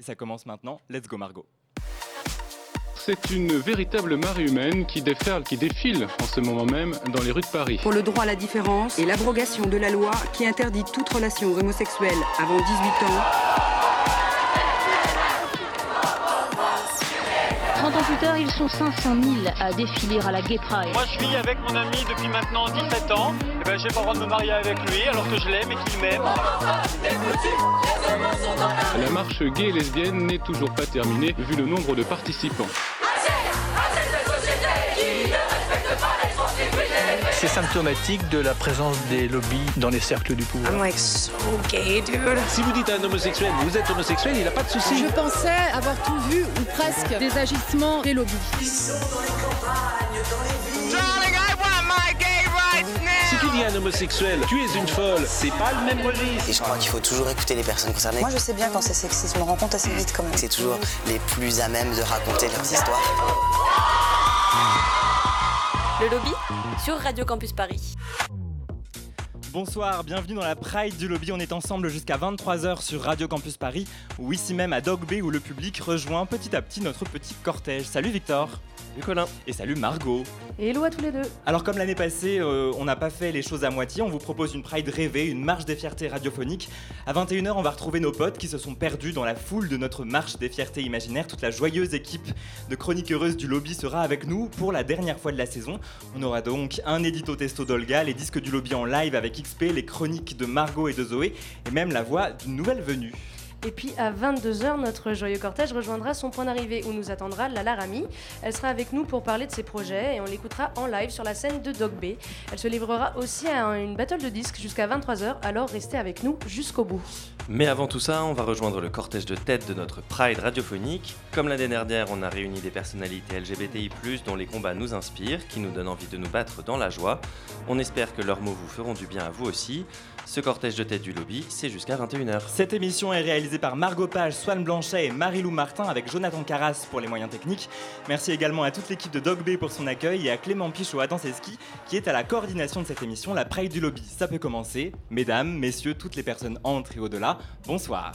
Et ça commence maintenant. Let's go Margot. C'est une véritable marée humaine qui déferle, qui défile en ce moment même dans les rues de Paris. Pour le droit à la différence et l'abrogation de la loi qui interdit toute relation homosexuelle avant 18 ans. 30 ans plus tard, ils sont 500 000 à défiler à la Gay Pride. Moi, je vis avec mon ami depuis maintenant 17 ans. Et ben, j'ai pas le droit de me marier avec lui alors que je l'aime et qu'il m'aime. La marche gay et lesbienne n'est toujours pas terminée vu le nombre de participants. C'est symptomatique de la présence des lobbies dans les cercles du pouvoir. I'm like so gay, dude. Si vous dites à un homosexuel, vous êtes homosexuel, il n'a pas de souci. Je pensais avoir tout vu ou presque des agissements des lobbies. Si tu dis à un homosexuel, tu es une folle, c'est pas le même registre. Et je crois qu'il faut toujours écouter les personnes concernées. Moi, je sais bien quand c'est sexiste, je me rends compte assez vite quand même. C'est toujours les plus à même de raconter leurs histoires. Le lobby sur Radio Campus Paris. Bonsoir, bienvenue dans la Pride du Lobby. On est ensemble jusqu'à 23h sur Radio Campus Paris, ou ici même à Dog Bay où le public rejoint petit à petit notre petit cortège. Salut Victor Salut Colin Et salut Margot Hello à tous les deux Alors comme l'année passée, euh, on n'a pas fait les choses à moitié, on vous propose une Pride rêvée, une marche des fiertés radiophonique. À 21h, on va retrouver nos potes qui se sont perdus dans la foule de notre marche des fiertés imaginaires. Toute la joyeuse équipe de chroniques heureuses du lobby sera avec nous pour la dernière fois de la saison. On aura donc un édito testo d'Olga, les disques du lobby en live avec Les chroniques de Margot et de Zoé, et même la voix d'une nouvelle venue. Et puis à 22h, notre joyeux cortège rejoindra son point d'arrivée où nous attendra Lala Rami. Elle sera avec nous pour parler de ses projets et on l'écoutera en live sur la scène de Dog Bay. Elle se livrera aussi à une battle de disques jusqu'à 23h, alors restez avec nous jusqu'au bout. Mais avant tout ça, on va rejoindre le cortège de tête de notre Pride radiophonique. Comme l'année dernière, on a réuni des personnalités LGBTI, dont les combats nous inspirent, qui nous donnent envie de nous battre dans la joie. On espère que leurs mots vous feront du bien à vous aussi. Ce cortège de tête du lobby, c'est jusqu'à 21h. Cette émission est réalisée par Margot Page, Swan Blanchet et Marie-Lou Martin avec Jonathan Carras pour les moyens techniques. Merci également à toute l'équipe de Dog Bay pour son accueil et à Clément Pichot Adanseski qui est à la coordination de cette émission, la Pride du Lobby. Ça peut commencer. Mesdames, messieurs, toutes les personnes entre et au-delà, bonsoir.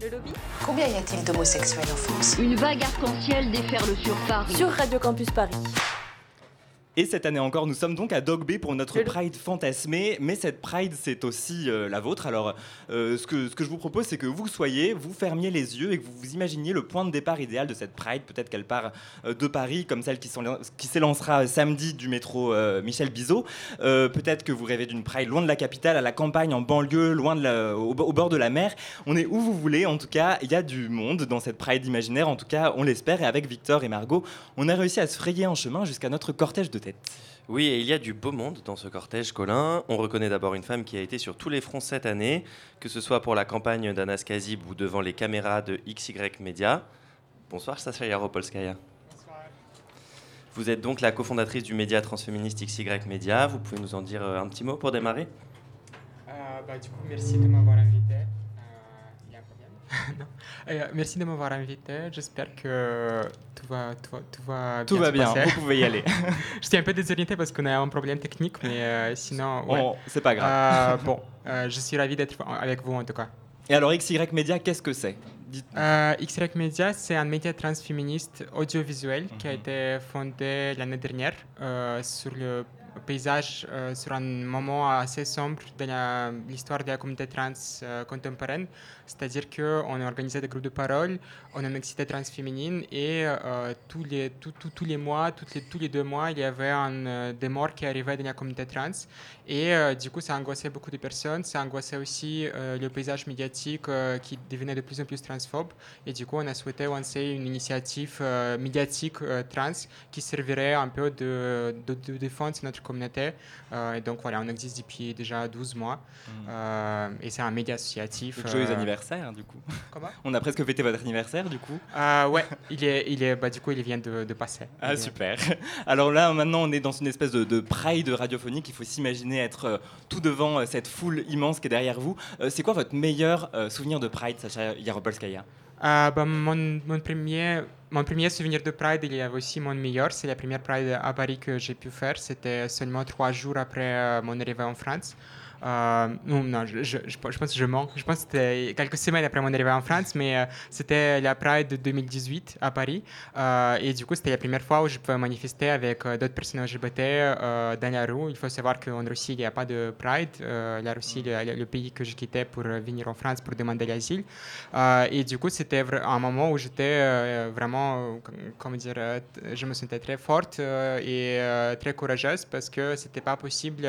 Le lobby? Combien y a-t-il d'homosexuels en France? Une vague arc-en-ciel déferle sur Paris. Sur Radio Campus Paris. Et cette année encore, nous sommes donc à Dog Bay pour notre Pride fantasmée. Mais cette Pride, c'est aussi euh, la vôtre. Alors, euh, ce, que, ce que je vous propose, c'est que vous soyez, vous fermiez les yeux et que vous vous imaginiez le point de départ idéal de cette Pride. Peut-être qu'elle part euh, de Paris, comme celle qui, qui s'élancera samedi du métro Michel Bizot. Peut-être que vous rêvez d'une Pride loin de la capitale, à la campagne, en banlieue, loin de la, au, au bord de la mer. On est où vous voulez. En tout cas, il y a du monde dans cette Pride imaginaire. En tout cas, on l'espère. Et avec Victor et Margot, on a réussi à se frayer un chemin jusqu'à notre cortège de tête. Oui, et il y a du beau monde dans ce cortège, Colin. On reconnaît d'abord une femme qui a été sur tous les fronts cette année, que ce soit pour la campagne d'Anas Kazib ou devant les caméras de XY Media. Bonsoir, Sasha Yaropolskaya. Vous êtes donc la cofondatrice du média transféministe XY Media. Vous pouvez nous en dire euh, un petit mot pour démarrer? Euh, bah, Du coup, merci de m'avoir invité. merci de m'avoir invité. J'espère que tout va, tout va, tout va tout bien. va bien, vous pouvez y aller. je suis un peu désorienté parce qu'on a un problème technique, mais euh, sinon. Ouais. Oh, c'est pas grave. Euh, bon, je suis ravi d'être avec vous en tout cas. Et alors, XY Media, qu'est-ce que c'est? Euh, XY Media, c'est un média transféministe audiovisuel mm -hmm. qui a été fondé l'année dernière euh, sur le paysage, euh, sur un moment assez sombre de l'histoire de la communauté trans euh, contemporaine. C'est-à-dire qu'on a organisé des groupes de parole, on a une mixité transféminine et euh, tous, les, tout, tous les mois, toutes les, tous les deux mois, il y avait un, des morts qui arrivaient dans la communauté trans. Et du coup, ça angoissait beaucoup de personnes. Ça angoissait aussi le paysage médiatique qui devenait de plus en plus transphobe. Et du coup, on a souhaité lancer une initiative médiatique trans qui servirait un peu de, de, de défense de notre communauté. Euh, et donc voilà, on existe depuis déjà 12 mois. Mmh. Euh, et c'est un média associatif. Joyeux anniversaire, du coup. Comment? On a presque fêté votre anniversaire, du coup. euh, Ouais, il est, il est, bah, du coup, il vient de, de passer. Ah, super. Alors là, maintenant, on est dans une espèce de, de pride radiophonique. Il faut s'imaginer être euh, tout devant euh, cette foule immense qui est derrière vous. Euh, c'est quoi votre meilleur euh, souvenir de pride, Sacha Yaropolskaya? Euh, bah, mon, mon, premier, mon premier souvenir de Pride, il y avait aussi mon meilleur. C'est la première Pride à Paris que j'ai pu faire. C'était seulement trois jours après euh, mon arrivée en France. Euh, non, je, pense que je mens. Je pense que c'était quelques semaines après mon arrivée en France, mais euh, c'était la Pride de 2018 à Paris. Euh, et du coup, c'était la première fois où je pouvais manifester avec d'autres personnes LGBT dans la rue. Il faut savoir qu'en Russie, il n'y a pas de Pride. la Russie, le, le, pays que je quittais pour venir en France pour demander l'asile. et du coup, c'était un moment où j'étais vraiment, comment dire, je me sentais très forte et très courageuse parce que c'était pas possible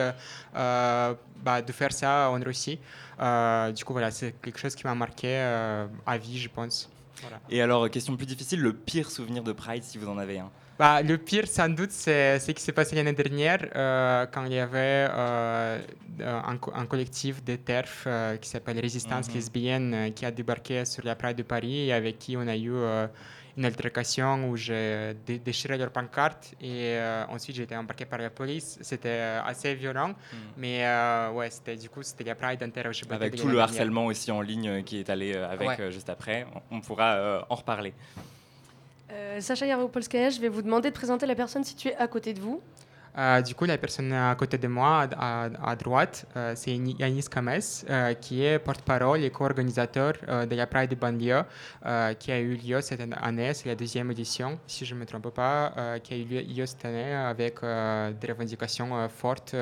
bah, de faire ça en Russie. Euh, du coup, voilà, c'est quelque chose qui m'a marqué euh, à vie, je pense. Voilà. Et alors, question plus difficile, le pire souvenir de Pride, si vous en avez un? Bah, Le pire, sans doute, c'est ce qui s'est passé l'année dernière, euh, quand il y avait un, un, collectif de TERF qui s'appelle Résistance mm -hmm. lesbienne, qui a débarqué sur la Pride de Paris et avec qui on a eu une altercation où j'ai déchiré leur pancarte et euh, ensuite j'ai été embarqué par la police. C'était euh, assez violent, mm. mais euh, ouais, c'était du coup c'était la Pride Inter-LGBT. Avec tout le harcèlement aussi en ligne qui est allé avec ouais. juste après, on pourra en reparler. Sacha Yaropolskaya, je vais vous demander de présenter la personne située à côté de vous. Euh, du coup, la personne à côté de moi, à, à, droite, euh, c'est Yanis Kames, euh, qui est porte-parole et co-organisateur de la Pride de banlieue, qui a eu lieu cette année. C'est la deuxième édition, si je ne me trompe pas, qui a eu lieu cette année avec des revendications fortes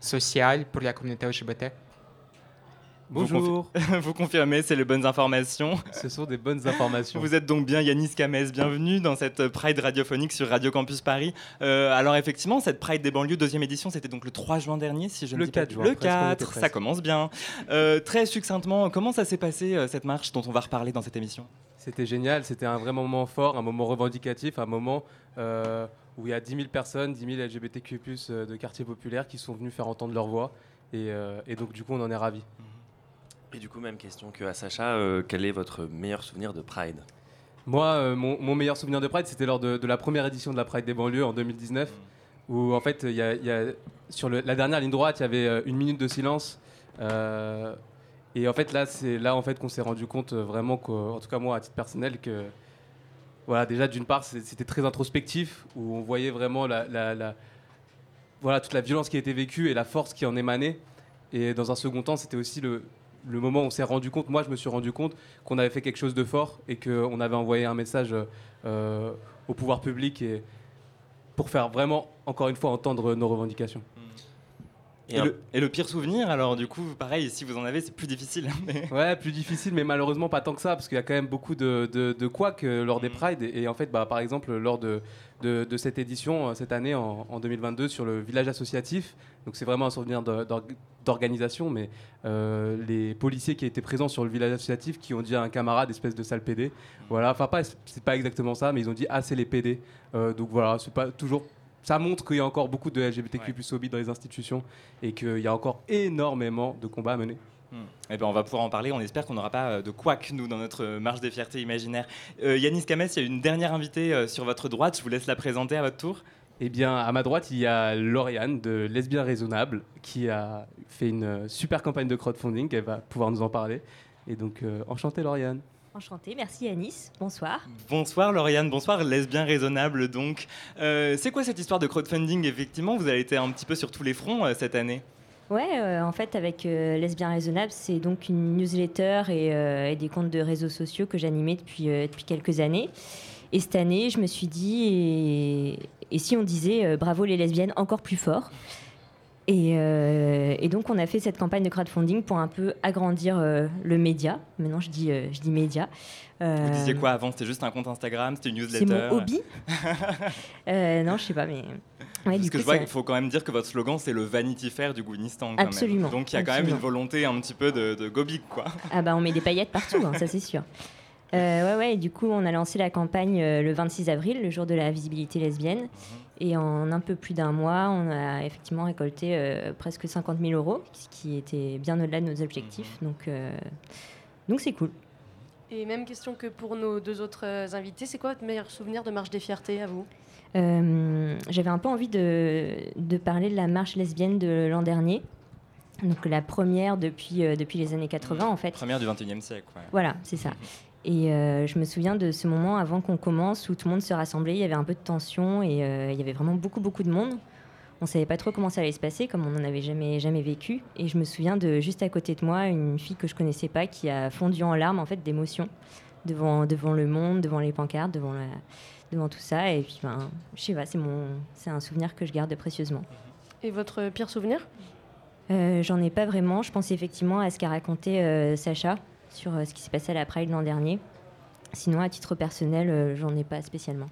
sociales pour la communauté LGBT. Bonjour. Vous, vous confirmez, c'est les bonnes informations. Ce sont des bonnes informations. Vous êtes donc bien Yanis Kames, bienvenue dans cette Pride radiophonique sur Radio Campus Paris. Euh, alors effectivement, cette Pride des banlieues, deuxième édition, c'était donc le 3 juin dernier, si je ne le dis 4 pas. juin, le 4, ça commence bien. Euh, très succinctement, comment ça s'est passé euh, cette marche dont on va reparler dans cette émission? C'était génial, c'était un vrai moment fort, un moment revendicatif, un moment où il y a 10 000 personnes, 10 000 LGBTQ+, de quartiers populaires qui sont venus faire entendre leur voix. Et, et donc du coup, on en est ravis. Et du coup, même question que à Sacha, euh, quel est votre meilleur souvenir de Pride? Moi, euh, mon, mon, meilleur souvenir de Pride, c'était lors de, de, la première édition de la Pride des banlieues en 2019, mmh. où en fait, y a, y a, sur le, la dernière ligne droite, il y avait une minute de silence. Euh, et en fait, là, c'est là en fait qu'on s'est rendu compte vraiment, en tout cas moi, à titre personnel, que voilà, déjà d'une part, c'était très introspectif, où on voyait vraiment la, la, la, voilà, toute la violence qui a été vécue et la force qui en émanait. Et dans un second temps, c'était aussi le, le moment où on s'est rendu compte, moi je me suis rendu compte qu'on avait fait quelque chose de fort et qu'on avait envoyé un message euh, au pouvoir public pour faire vraiment, encore une fois, entendre nos revendications. Et, et, le, et, le, pire souvenir, alors du coup, pareil, si vous en avez, c'est plus difficile. Mais... Ouais, plus difficile, mais malheureusement pas tant que ça, parce qu'il y a quand même beaucoup de, de, de couacs lors des Pride. Et, et, en fait, bah, par exemple, lors de, de, de, cette édition, cette année, en, en, 2022, sur le village associatif, donc c'est vraiment un souvenir d'organisation, mais euh, les policiers qui étaient présents sur le village associatif qui ont dit à un camarade, espèce de sale PD, voilà, enfin, pas, c'est pas exactement ça, mais ils ont dit, ah, c'est les PD. Euh, donc voilà, c'est pas toujours ça montre qu'il y a encore beaucoup de LGBTQ ouais. dans les institutions et qu'il y a encore énormément de combats à mener. Hmm. Eh ben on va pouvoir en parler. On espère qu'on n'aura pas de couac, nous, dans notre marche des fiertés imaginaires. Euh, Yanis Kames, il y a une dernière invitée euh, sur votre droite. Je vous laisse la présenter à votre tour. Eh bien, à ma droite, il y a Lauriane de Lesbien Raisonnable qui a fait une super campagne de crowdfunding. Elle va pouvoir nous en parler. Et donc, euh, enchanté, Lauriane. Enchantée, merci Anis. Bonsoir. Bonsoir Lauriane, bonsoir Lesbien Raisonnable donc. Euh, c'est quoi cette histoire de crowdfunding Effectivement, vous avez été un petit peu sur tous les fronts euh, cette année. Ouais, euh, en fait, avec euh, Lesbien Raisonnable, c'est donc une newsletter et, euh, et, des comptes de réseaux sociaux que j'animais depuis, depuis quelques années. Et cette année, je me suis dit, et, et si on disait bravo les lesbiennes encore plus fort et, euh, et, donc, on a fait cette campagne de crowdfunding pour un peu agrandir euh, le média. Maintenant, je dis, euh, je dis média. Vous disiez quoi avant? C'était juste un compte Instagram? C'était une newsletter C'est mon hobby Non, je sais pas, mais. Ouais, Parce que je vois qu'il faut quand même dire que votre slogan, c'est le Vanity Fair du Gouinistan. Absolument. Même. Donc, il y a Absolument. quand même une volonté un petit peu de, de gobic, quoi. Ah, bah, on met des paillettes partout, hein, ça, c'est sûr. Euh, ouais, ouais, et du coup, on a lancé la campagne euh, le 26 avril, le jour de la visibilité lesbienne. Et en un peu plus d'un mois, on a effectivement récolté euh, presque 50 000 euros, ce qui était bien au-delà de nos objectifs. Mmh. Donc, donc c'est cool. Et même question que pour nos deux autres invités, c'est quoi votre meilleur souvenir de Marche des Fiertés à vous? J'avais un peu envie de, de, parler de la marche lesbienne de l'an dernier. Donc la première depuis, depuis les années 80 en fait. Première du 21e siècle. Ouais. Voilà, c'est ça. Et euh, je me souviens de ce moment avant qu'on commence où tout le monde se rassemblait, il y avait un peu de tension et euh, il y avait vraiment beaucoup beaucoup de monde. on savait pas trop comment ça allait se passer, comme on n'en avait jamais, jamais vécu. Et je me souviens de juste à côté de moi, une fille que je connaissais pas qui a fondu en larmes en fait d'émotion devant, devant le monde, devant les pancartes, devant, la, devant tout ça. Et puis, ben, je sais pas, c'est, mon, c'est un souvenir que je garde précieusement. Et votre pire souvenir? Euh, J'en ai pas vraiment. Je pense effectivement à ce qu'a raconté euh, Sacha sur euh, ce qui s'est passé à la Pride l'an dernier. Sinon, à titre personnel, euh, j'en ai pas spécialement.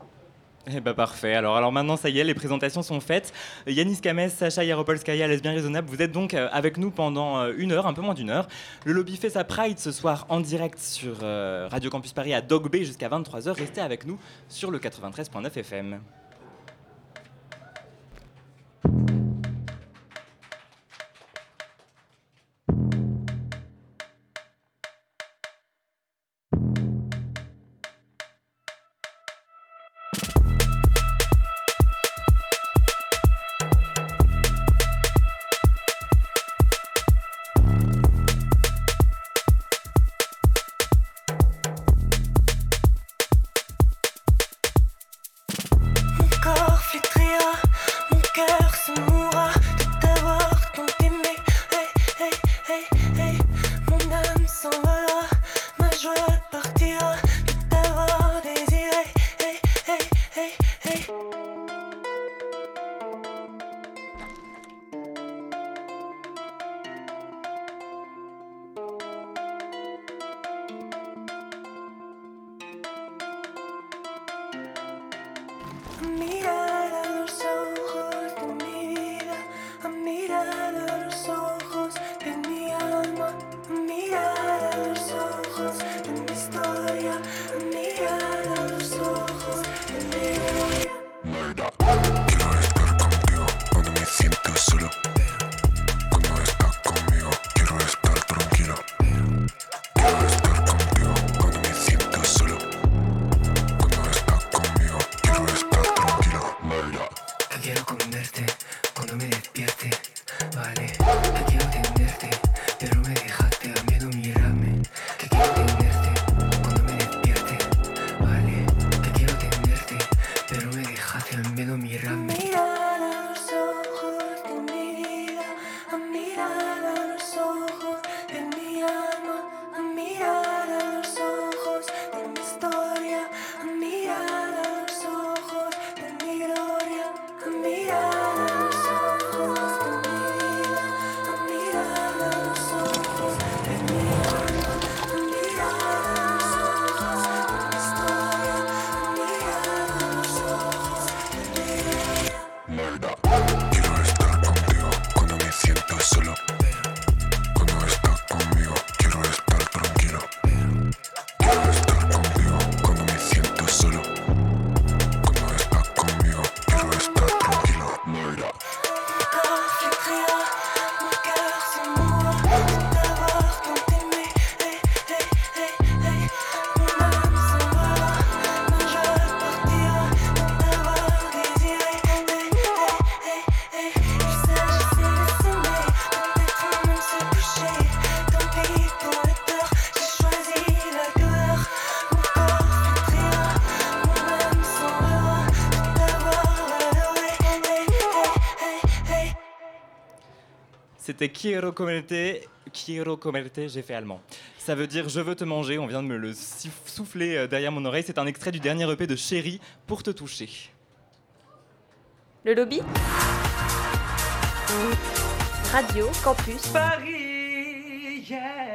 Eh ben parfait. Alors, alors maintenant, ça y est, les présentations sont faites. Yanis Kames, Sacha Yaropolskaya, Lesbien Raisonnable, vous êtes donc euh, avec nous pendant une heure, un peu moins d'une heure. Le lobby fait sa Pride ce soir en direct sur Radio Campus Paris à Dog Bay jusqu'à 23h. Restez avec nous sur le 93.9 FM. C'était Quiero comerte, Quiero comerte, j'ai fait allemand. Ça veut dire je veux te manger, on vient de me le souffler euh, derrière mon oreille. C'est un extrait du dernier EP de Chéri pour te toucher. Le lobby? Radio Campus Paris, yeah.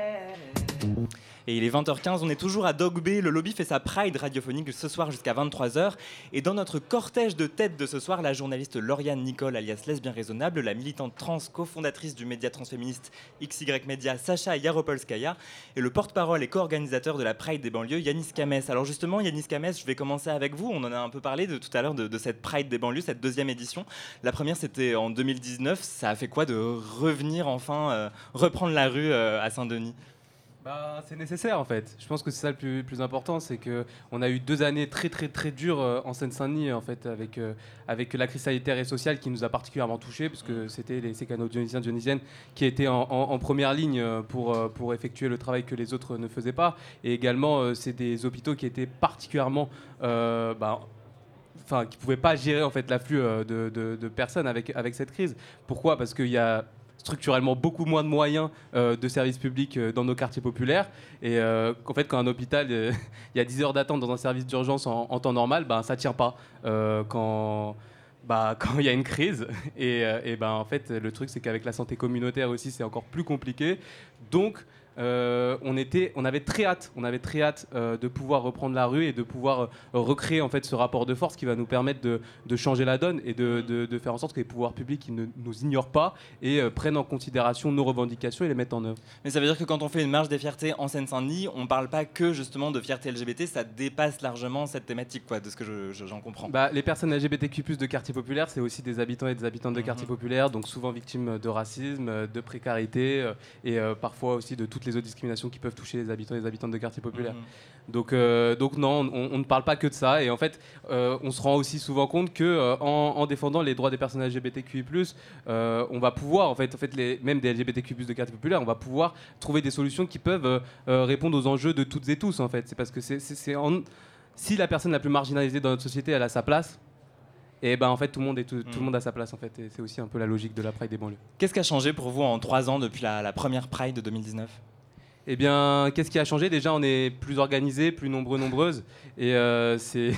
Et il est 20h15, on est toujours à Dog. Le lobby fait sa pride radiophonique ce soir jusqu'à 23h. Et dans notre cortège de tête de ce soir, la journaliste Lauriane Nicole, alias Lesbien Raisonnable, la militante trans, cofondatrice du média transféministe XY Media, Sacha Yaropolskaya, et le porte-parole et co-organisateur de la Pride des banlieues, Yanis Kames. Alors justement, Yanis Kames, je vais commencer avec vous. On en a un peu parlé de, tout à l'heure de, de cette Pride des banlieues, cette deuxième édition. La première, c'était en 2019. Ça a fait quoi de revenir enfin, euh, reprendre la rue euh, à Saint-Denis? Bah, c'est nécessaire en fait. Je pense que c'est ça le plus, plus important, c'est que on a eu deux années très très très dures euh, en Seine-Saint-Denis en fait avec euh, avec la crise sanitaire et sociale qui nous a particulièrement touchés parce que c'était les sécanos dionysiens dionysiennes qui étaient en, en- en première ligne euh, pour euh, pour effectuer le travail que les autres ne faisaient pas et également c'est des hôpitaux qui étaient particulièrement bah, enfin, qui pouvaient pas gérer en fait l'afflux de, de- de personnes avec, avec cette crise. Pourquoi? Parce qu'il y a structurellement beaucoup moins de moyens euh, de services publics euh, dans nos quartiers populaires. Et euh, qu'en fait quand un hôpital il y a 10 heures d'attente dans un service d'urgence en, temps normal ben ça tient pas. Quand bah, quand il y a une crise. Et, et ben en fait le truc c'est qu'avec la santé communautaire aussi c'est encore plus compliqué. Donc euh, on, était, on avait très hâte, on avait très hâte euh, de pouvoir reprendre la rue et de pouvoir euh, recréer en fait ce rapport de force qui va nous permettre de, de changer la donne et de, de- de faire en sorte que les pouvoirs publics ils ne nous ignorent pas et euh, prennent en considération nos revendications et les mettent en œuvre. Mais ça veut dire que quand on fait une marche des fiertés en Seine-Saint-Denis, on parle pas que justement de fierté LGBT, ça dépasse largement cette thématique, quoi, de ce que je- je- j'en comprends. Bah, les personnes LGBTQ+ de quartiers populaires, c'est aussi des habitants et des habitantes de quartiers populaires, donc souvent victimes de racisme, de précarité et parfois aussi de toutes les autres discriminations qui peuvent toucher les habitants et les habitantes de quartiers populaires. Donc, euh, donc non, on, on ne parle pas que de ça. Et en fait, euh, on se rend aussi souvent compte que euh, en, en défendant les droits des personnes LGBTQI+, euh, on va pouvoir, en fait, en fait les, même des LGBTQI+ de quartiers populaires, on va pouvoir trouver des solutions qui peuvent répondre aux enjeux de toutes et tous. En fait, c'est parce que c'est, c'est- c'est en- si la personne la plus marginalisée dans notre société, elle a sa place. Et ben en fait tout le monde est tout, tout le monde a sa place en fait et c'est aussi un peu la logique de la Pride des banlieues. Qu'est-ce qui a changé pour vous en trois ans depuis la, la première Pride de 2019 Eh bien, qu'est-ce qui a changé? Déjà, on est plus organisés, plus nombreux, nombreuses. Et euh, c'est,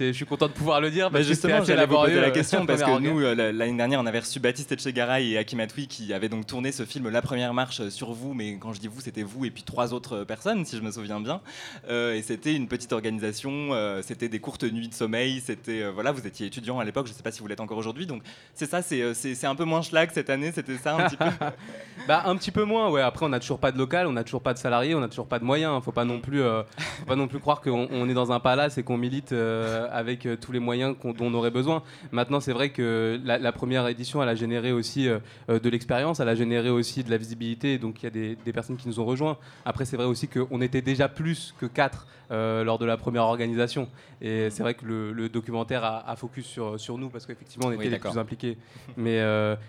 je suis content de pouvoir le dire. Bah parce que justement, j'allais vous poser la euh, question parce que nous, euh, la- l'année dernière, on avait reçu Baptiste Etchegaray et Hakim Atoui qui avaient donc tourné ce film La Première Marche sur vous, mais quand je dis vous, c'était vous et puis trois autres personnes, si je me souviens bien. Euh, et c'était une petite organisation, euh, c'était des courtes nuits de sommeil, c'était voilà, vous étiez étudiant à l'époque, je sais pas si vous l'êtes encore aujourd'hui, donc c'est ça, c'est un peu moins schlag cette année, c'était ça un petit peu? Bah un petit peu moins, ouais. Après, on n'a toujours pas de local, on n'a toujours pas de salariés, on n'a toujours pas de moyens. Faut pas non plus, euh, faut pas non plus croire qu'on on est dans un palace et qu'on milite euh, avec euh, tous les moyens dont on aurait besoin. Maintenant, c'est vrai que la, la première édition, elle a généré aussi de l'expérience, elle a généré aussi de la visibilité. Donc il y a des, des personnes qui nous ont rejoints. Après, c'est vrai aussi qu'on était déjà plus que quatre lors de la première organisation. Et c'est vrai que le, le documentaire a, a focus sur, sur nous parce qu'effectivement, on Oui, était les plus impliqués. Mais,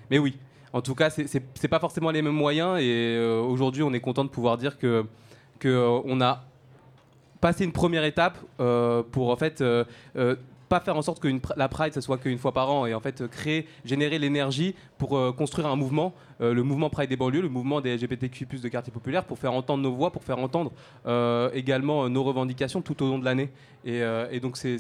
mais oui. En tout cas, c'est c'est pas forcément les mêmes moyens et euh, aujourd'hui, on est content de pouvoir dire que, que euh, on a passé une première étape euh, pour en fait pas faire en sorte que la Pride ça soit qu'une fois par an et en fait créer, générer l'énergie pour construire un mouvement, le mouvement Pride des banlieues, le mouvement des LGBTQ+ de quartier populaire, pour faire entendre nos voix, pour faire entendre euh, également euh, nos revendications tout au long de l'année. Et, euh, et donc c'est-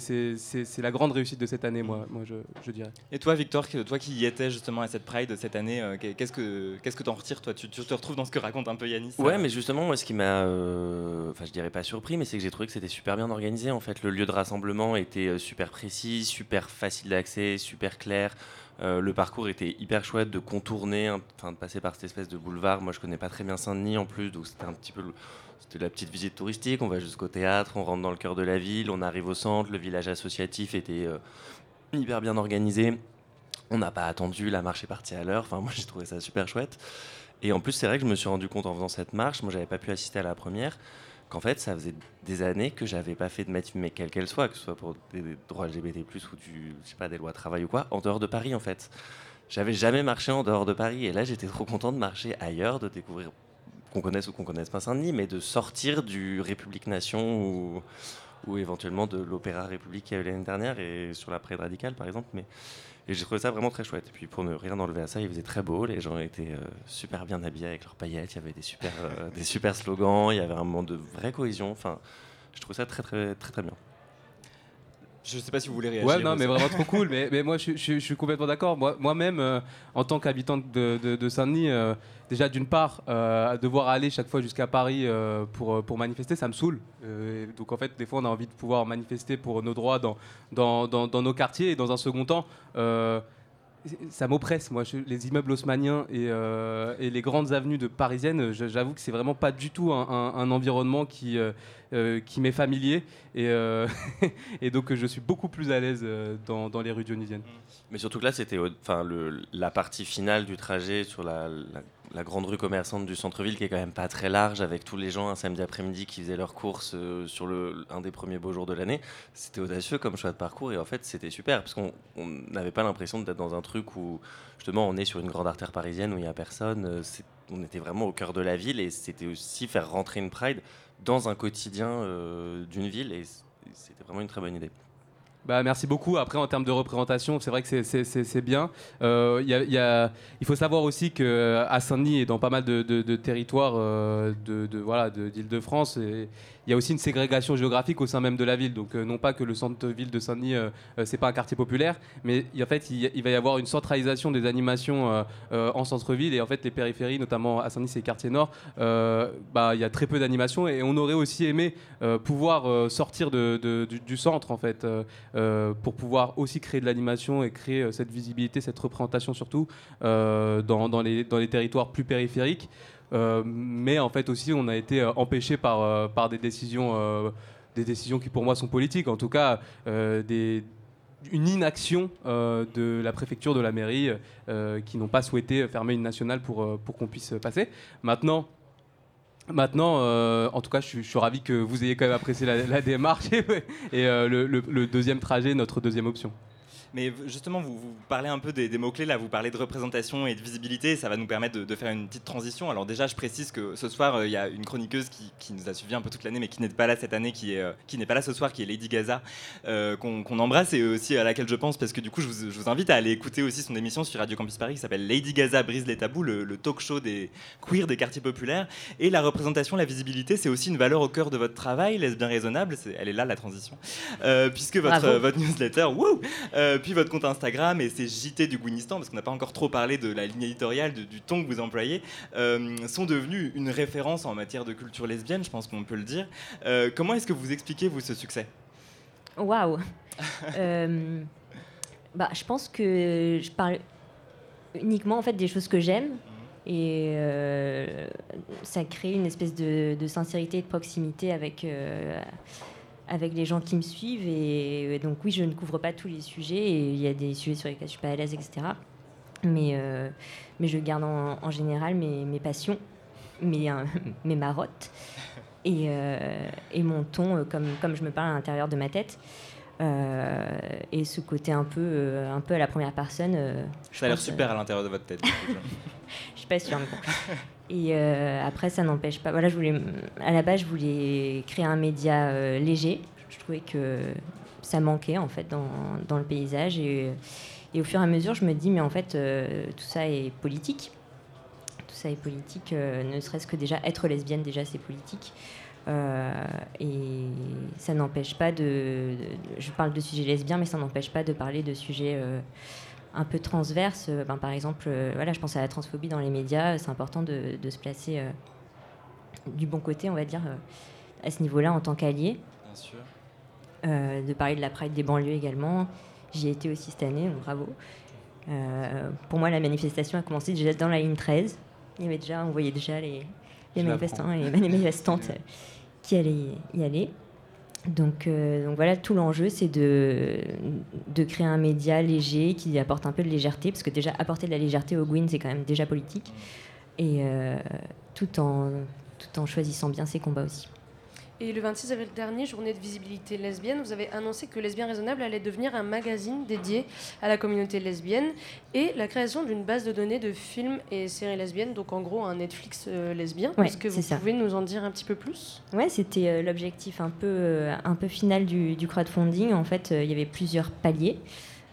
la grande réussite de cette année, moi, moi je, je dirais. Et toi, Victor, toi qui y étais justement à cette Pride cette année, euh, qu'est-ce que qu'est-ce que t'en retires toi? Tu, tu te retrouves dans ce que raconte un peu Yanis Ouais, mais justement, moi, ce qui m'a, euh, enfin, je dirais pas surpris, mais c'est que j'ai trouvé que c'était super bien organisé. En fait, le lieu de rassemblement était euh, super précis, super facile d'accès, super clair. Euh, le parcours était hyper chouette de contourner, hein, enfin, de passer par cette espèce de boulevard. Moi, je connais pas très bien Saint-Denis en plus, donc c'était un petit peu, c'était la petite visite touristique. On va jusqu'au théâtre, on rentre dans le cœur de la ville, on arrive au centre. Le village associatif était euh, hyper bien organisé. On n'a pas attendu, la marche est partie à l'heure. Enfin, moi, j'ai trouvé ça super chouette. Et en plus, c'est vrai que je me suis rendu compte en faisant cette marche, moi, j'avais pas pu assister à la première, qu'en fait, ça faisait des années que j'avais pas fait de manif, mais quelle qu'elle soit, que ce soit pour des, droits LGBT+, ou du, je sais pas, des lois travail ou quoi, en dehors de Paris, en fait. J'avais jamais marché en dehors de Paris, et là, j'étais trop content de marcher ailleurs, de découvrir, qu'on connaisse ou qu'on connaisse pas Saint-Denis, mais de sortir du République Nation ou, ou éventuellement de l'Opéra République qu'il a eu l'année dernière, et sur la Pride radicale, par exemple, mais et j'ai trouvé ça vraiment très chouette. Et puis pour ne rien enlever à ça, il faisait très beau. Les gens étaient euh, super bien habillés avec leurs paillettes. Il y avait des super, euh, des super slogans. Il y avait un moment de vraie cohésion. Enfin, je trouve ça très très très très bien. Je sais pas si vous voulez réagir. Ouais, non, mais vraiment trop cool. Mais, mais moi, je, je- je suis complètement d'accord. Moi- Moi-même, euh, en tant qu'habitant de, de- de Saint-Denis, euh, déjà d'une part, euh, devoir aller chaque fois jusqu'à Paris euh, pour, pour manifester, ça me saoule. Donc en fait, des fois, on a envie de pouvoir manifester pour nos droits dans, dans, dans- dans nos quartiers. Et dans un second temps, ça m'oppresse, moi, je- les immeubles haussmanniens et, euh, et les grandes avenues de parisiennes, j'avoue que c'est vraiment pas du tout un, un- un environnement qui, euh, qui m'est familier. Et, euh, et donc, je suis beaucoup plus à l'aise euh, dans, les rues dionysiennes. Mais surtout que là, c'était enfin la partie finale du trajet sur la, grande rue commerçante du centre-ville, qui est quand même pas très large, avec tous les gens un samedi après-midi qui faisaient leurs courses euh, sur un des premiers beaux jours de l'année. C'était audacieux comme choix de parcours, et en fait, c'était super, parce qu'on on n'avait pas l'impression d'être dans un truc où, justement, on est sur une grande artère parisienne où il n'y a personne. euh, on était vraiment au cœur de la ville, et c'était aussi faire rentrer une Pride dans un quotidien euh, d'une ville, et c'était vraiment une très bonne idée. Bah, merci beaucoup. Après, en termes de représentation, c'est vrai que c'est- bien. Euh, il faut savoir aussi qu'à Saint-Denis et dans pas mal de, de- de territoires euh, de, d'Île-de-France, il y a aussi une ségrégation géographique au sein même de la ville. Donc, euh, non pas que le centre-ville de Saint-Denis, euh, euh, c'est pas un quartier populaire, mais en fait, il, va y avoir une centralisation des animations en centre-ville et en fait, les périphéries, notamment à Saint-Denis et quartier nord, bah, il y a très peu d'animations et on aurait aussi aimé pouvoir sortir du, centre en fait pour pouvoir aussi créer de l'animation et créer cette visibilité, cette représentation surtout dans les territoires plus périphériques. Euh, mais en fait aussi on a été euh, empêché par, euh, par des décisions des décisions qui pour moi sont politiques en tout cas une inaction de la préfecture, de la mairie, qui n'ont pas souhaité fermer une nationale pour, pour qu'on puisse passer. Maintenant, Maintenant, en tout cas, je suis, ravi que vous ayez quand même apprécié la, démarche et, le deuxième trajet, notre deuxième option. Mais justement, vous, vous parlez un peu des, des mots-clés là, vous parlez de représentation et de visibilité, ça va nous permettre de, de faire une petite transition. Alors déjà, je précise que ce soir, euh, il y a une chroniqueuse qui, qui nous a suivi un peu toute l'année, mais qui n'est pas là cette année, qui est, euh, qui n'est pas là ce soir, qui est Lady Gaza, euh, qu'on qu'on embrasse et aussi à laquelle je pense, parce que du coup, je vous, je vous invite à aller écouter aussi son émission sur Radio Campus Paris qui s'appelle Lady Gaza brise les tabous, le, le talk show des queers des quartiers populaires. Et la représentation, la visibilité, c'est aussi une valeur au cœur de votre travail, lesbien raisonnable, c'est- elle est là la transition, Euh, puisque votre, newsletter, euh, puis votre compte Instagram et ces JT du Gouinistan, parce qu'on n'a pas encore trop parlé de la ligne éditoriale, de- du ton que vous employez, euh, sont devenus une référence en matière de culture lesbienne, je pense qu'on peut le dire. Euh, comment est-ce que vous expliquez, vous, ce succès? Waouh Euh, bah, Je pense que je parle uniquement en fait, des choses que j'aime. Et euh, ça crée une espèce de, de sincérité et de proximité avec, euh, avec les gens qui me suivent. Et, euh, donc oui, je ne couvre pas tous les sujets. Et il y a des sujets sur lesquels je suis pas à l'aise, etc. Mais, euh, mais je garde en, en général mes, mes passions, mes, euh, mes marottes et, euh, et mon ton, comme, comme je me parle à l'intérieur de ma tête. Euh, et ce côté un peu, euh, un peu à la première personne. euh, je Ça a l'air super à l'intérieur de votre tête. je suis pas sûre. mais bon. Et euh, après, ça n'empêche pas. Voilà, à la base, je voulais créer un média euh, léger. Je trouvais que ça manquait en fait dans, dans le paysage. Et, au fur et à mesure, je me dis, mais en fait, euh, tout ça est politique. Tout ça est politique. ne serait-ce que déjà être lesbienne, déjà c'est politique. Et ça n'empêche pas de, de- Je parle de sujets lesbiens, mais ça n'empêche pas de parler de sujets un peu transverses. Euh, ben, par exemple, euh, voilà, je pense à la transphobie dans les médias. C'est important de, de se placer euh, du bon côté, on va dire, à ce niveau-là en tant qu'allié. Bien sûr. De parler de la Pride des banlieues également. J'y ai été aussi cette année, donc bravo. Euh, pour moi, la manifestation a commencé déjà dans la ligne 13. Il y avait déjà, on voyait déjà les, manifestants et les manifestantes qui allaient y aller. Donc, euh, donc voilà, tout l'enjeu, c'est de, de créer un média léger qui apporte un peu de légèreté, parce que déjà apporter de la légèreté au Gwyn, c'est quand même déjà politique, et euh, tout, en, tout en choisissant bien ses combats aussi. Et le 26 avril dernier, journée de visibilité lesbienne, vous avez annoncé que Lesbien Raisonnable allait devenir un magazine dédié à la communauté lesbienne et la création d'une base de données de films et séries lesbiennes, donc en gros un Netflix euh, lesbien. Ouais, Est-ce que vous pouvez nous en dire un petit peu plus? Ouais, c'était euh, l'objectif un peu, euh, un peu final du, du crowdfunding. En fait, euh, il y avait plusieurs paliers.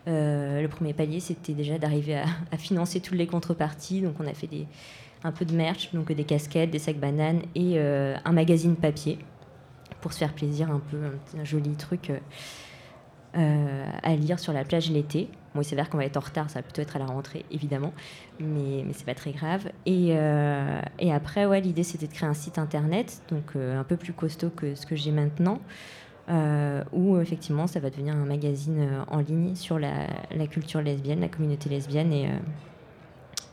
Le premier palier, c'était déjà d'arriver à, à financer toutes les contreparties. Donc, on a fait des, un peu de merch, donc des casquettes, des sacs bananes et euh, un magazine papier pour se faire plaisir, un peu un, un joli truc euh, euh, à lire sur la plage l'été. Bon, il s'avère qu'on va être en retard, ça va plutôt être à la rentrée, évidemment, mais, mais c'est pas très grave. Et, euh, et après, ouais, l'idée c'était de créer un site internet, donc un peu plus costaud que ce que j'ai maintenant, où effectivement ça va devenir un magazine en ligne sur la, la culture lesbienne, la communauté lesbienne et,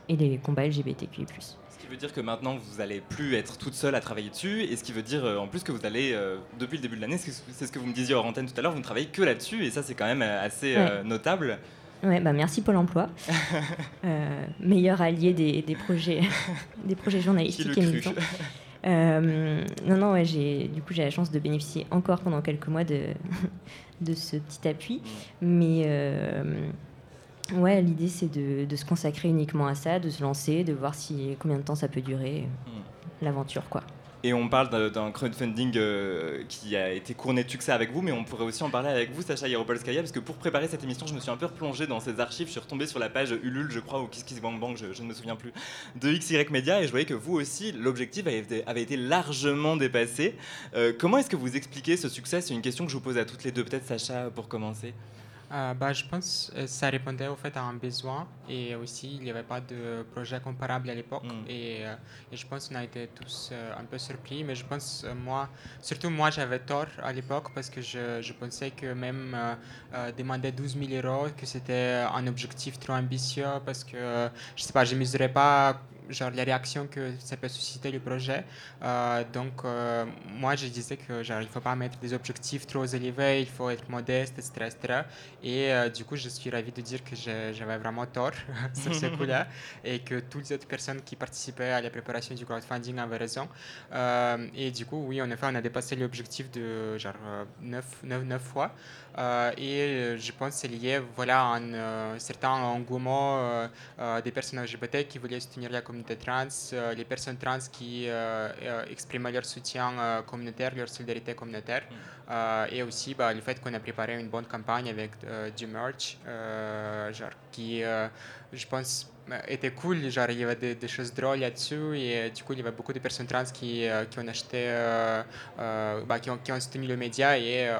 et les combats LGBTQI. Ce qui veut dire que maintenant vous allez plus être toute seule à travailler dessus, et ce qui veut dire euh, en plus que vous allez, euh, depuis le début de l'année, c'est ce que- vous me disiez hors antenne tout à l'heure, vous ne travaillez que là-dessus, et ça c'est quand même euh, assez notable. Ouais, bah merci Pôle Emploi, meilleur allié des, des projets, des projets journalistiques et militants. Euh, non, non, ouais, j'ai du coup j'ai la chance de bénéficier encore pendant quelques mois de, de ce petit appui, mais euh, ouais, l'idée c'est de, de se consacrer uniquement à ça, de se lancer, de voir si combien de temps ça peut durer, l'aventure quoi. Et on parle d'un- crowdfunding euh, qui a été couronné de succès avec vous, mais on pourrait aussi en parler avec vous, Sacha Yeropolskaya, parce que pour préparer cette émission, je me suis un peu replongé dans ces archives. Je suis retombé sur la page Ulule, je crois, ou KissKissBankBank, je, je ne me souviens plus, de XY Media, et je voyais que vous aussi, l'objectif avait, été- avait été largement dépassé. Euh, comment est-ce que vous expliquez ce succès? C'est une question que je vous pose à toutes les deux, peut-être Sacha, pour commencer. Euh, bah, je pense que ça répondait au fait à un besoin et aussi il n'y avait pas de projet comparable à l'époque et, euh, et je pense qu'on a été tous euh, un peu surpris mais je pense euh, moi surtout moi j'avais tort à l'époque parce que je, je pensais que même euh, euh, demander 12 000 euros que c'était un objectif trop ambitieux parce que euh, je sais pas je mesurais pas genre les réactions que ça peut susciter le projet. Euh, donc euh, moi je disais que genre il faut pas mettre des objectifs trop élevés, il faut être modeste, etc. etc. Et euh, du coup je suis ravi de dire que j'avais vraiment tort sur ce coup-là et que toutes les autres personnes qui participaient à la préparation du crowdfunding avaient raison. Et du coup oui en effet on a dépassé l'objectif de genre 9, fois. Euh, et euh, je pense que c'est lié voilà, à un euh, certain engouement des personnes LGBT qui voulaient soutenir la communauté trans, les personnes trans qui exprimaient leur soutien communautaire, leur solidarité communautaire. Euh, et aussi bah, le fait qu'on a préparé une bonne campagne avec du merch, genre, qui, je pense, était cool. Genre, il y avait des, des choses drôles là-dessus. Et euh, du coup, il y avait beaucoup de personnes trans qui, euh, qui ont acheté, euh, bah, qui, ont, qui ont soutenu le média et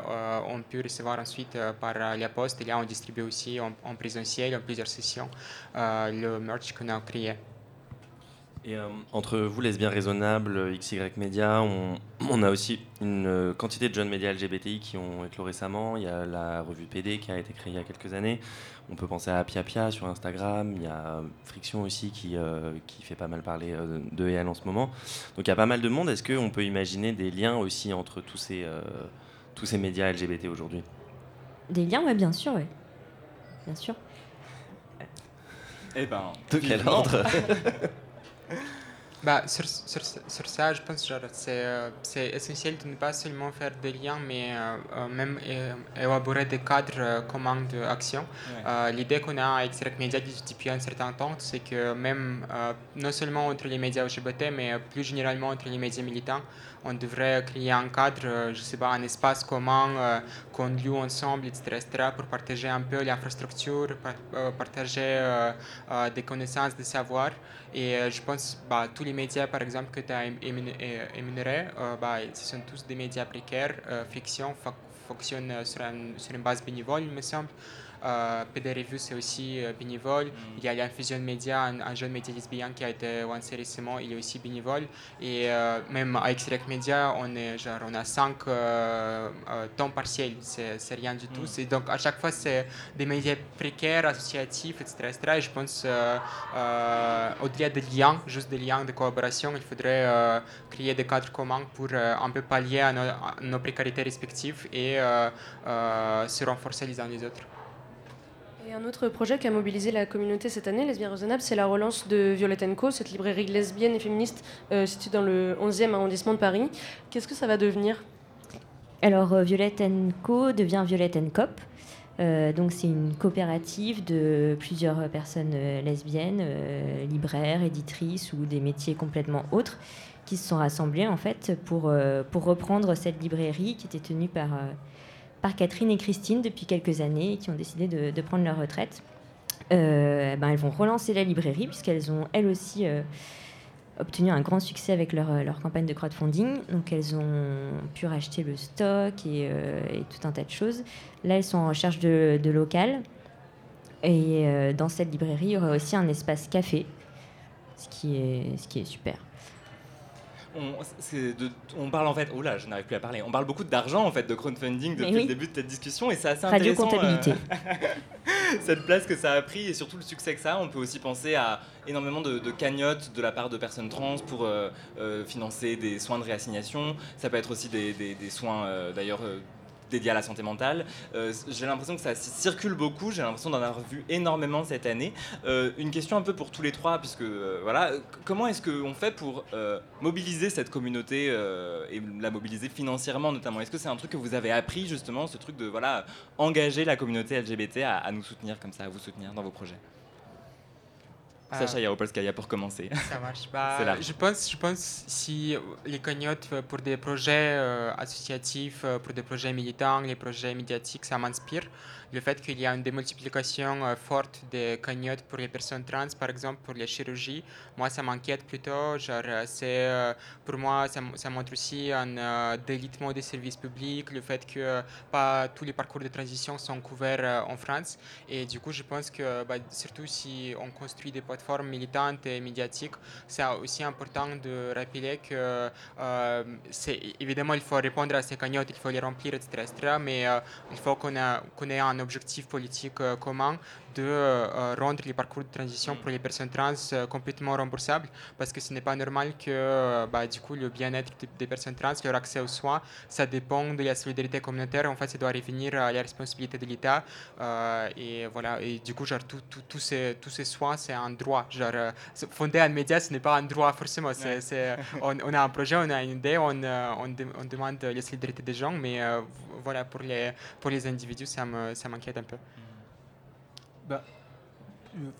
ont pu recevoir ensuite par la poste. Et là, on distribue aussi en, en présentiel, en plusieurs sessions, le merch qu'on a créé. Et euh, entre vous, lesbiens raisonnables, XY Media, on, on a aussi une euh, quantité de jeunes médias LGBTI qui ont éclos récemment. Il y a la revue PD qui a été créée il y a quelques années. On peut penser à Pia Pia sur Instagram. Il y a Friction aussi qui, euh, qui fait pas mal parler euh, de elle en ce moment. Donc il y a pas mal de monde. Est-ce qu'on peut imaginer des liens aussi entre tous ces, euh, tous ces médias LGBT aujourd'hui? Des liens, ouais, bien sûr, ouais. Bien sûr. Eh ben, De quel ordre? Bah, sur, sur, sur ça, je pense que c'est euh, c'est essentiel de ne pas seulement faire des liens, mais euh, euh, même euh, élaborer des cadres communs d'action. Ouais. Euh, L'idée qu'on a avec Direct Media depuis un certain temps, c'est que même, non seulement entre les médias LGBT, mais plus généralement entre les médias militants, on devrait créer un cadre, je sais pas, un espace commun euh, qu'on loue ensemble, etc., etc., pour partager un peu l'infrastructure, euh, partager euh, des connaissances, des savoirs. Et je pense bah, tous les médias, par exemple, que tu as énumérés, bah, ce sont tous des médias précaires. Fiction fo- fonctionne euh, sur, un- sur une base bénévole, il me semble. Euh, PD Review, c'est aussi euh, bénévole. Il y a l'Infusion Média, un, un jeune média lesbien qui a été lancé récemment, il est aussi bénévole. Et euh, même avec Direct Media, on, est, genre, on a cinq euh, temps partiels, c'est c'est rien du tout. C'est- Donc à chaque fois, c'est des médias précaires, associatifs, etc. etc. Et je pense, au-delà des liens, juste des liens de collaboration, il faudrait créer des cadres communs pour un peu pallier à nos, à nos précarités respectives et euh, euh, se renforcer les uns les autres. Et un autre projet qui a mobilisé la communauté cette année, Lesbiens Raisonnables, c'est la relance de Violette Co, cette librairie lesbienne et féministe euh, située dans le 11e arrondissement de Paris. Qu'est-ce que ça va devenir? Alors, euh, Violette Co devient Violette Cop. Euh, donc, c'est une coopérative de plusieurs personnes lesbiennes, libraires, éditrices ou des métiers complètement autres, qui se sont rassemblées en fait pour, pour reprendre cette librairie qui était tenue par, par Catherine et Christine depuis quelques années qui ont décidé de, prendre leur retraite. Euh, ben, elles vont relancer la librairie puisqu'elles ont elles aussi euh, obtenu un grand succès avec leur, euh, leur campagne de crowdfunding. Donc elles ont pu racheter le stock et, tout un tas de choses. Là, elles sont en recherche de, local. Et dans cette librairie, il y aura aussi un espace café, ce qui est, ce qui est super. On, c'est de- on parle en fait, oh là, je n'arrive plus à parler. On parle beaucoup d'argent en fait, de crowdfunding depuis oui. le début de cette discussion et c'est assez Radio intéressant. comptabilité. euh, cette place que ça a pris et surtout le succès que ça a. On peut aussi penser à énormément de, de cagnottes de la part de personnes trans pour euh, euh, financer des soins de réassignation. Ça peut être aussi des, des- des soins d'ailleurs. Dédiés à la santé mentale. Euh, j'ai l'impression que ça circule beaucoup, j'ai l'impression d'en avoir vu énormément cette année. Euh, une question un peu pour tous les trois, puisque euh, voilà, comment est-ce qu'on fait pour mobiliser cette communauté et la mobiliser financièrement notamment? Est-ce que c'est un truc que vous avez appris justement, ce truc de voilà, engager la communauté LGBT à, à nous soutenir comme ça, à vous soutenir dans vos projets? Sacha Yaropolskaya pour commencer. Ça marche. Bah, je pense, je pense si les cagnottes euh, pour des projets euh, associatifs, euh, pour des projets militants, les projets médiatiques, ça m'inspire. Le fait qu'il y a une démultiplication euh, forte des cagnottes pour les personnes trans, par exemple pour les chirurgies, moi ça m'inquiète plutôt. Genre, c'est, euh, pour moi, ça, ça montre aussi un délitement des services publics, le fait que pas tous les parcours de transition sont couverts en France. Et du coup, je pense que bah, surtout si on construit des plateformes militantes et médiatiques, c'est aussi important de rappeler que euh, évidemment il faut répondre à ces cagnottes, il faut les remplir, etc. mais euh, il faut qu'on ait un objectif politique euh, commun de euh, rendre les parcours de transition pour les personnes trans euh, complètement remboursables parce que ce n'est pas normal que euh, bah, du coup le bien-être des- personnes trans, leur accès aux soins, ça dépend de la solidarité communautaire. En fait, ça doit revenir à la responsabilité de l'État. Euh, et voilà. Et du coup, genre, tout- tout- tous ces, tous ces soins, c'est un droit. Genre, euh, fonder un média, ce n'est pas un droit forcément. C'est- on, on a un projet, on a une idée, on, euh, on, de- on demande la solidarité des gens, mais euh, voilà, pour les, pour les individus, ça, me, ça m'inquiète un peu. Bah,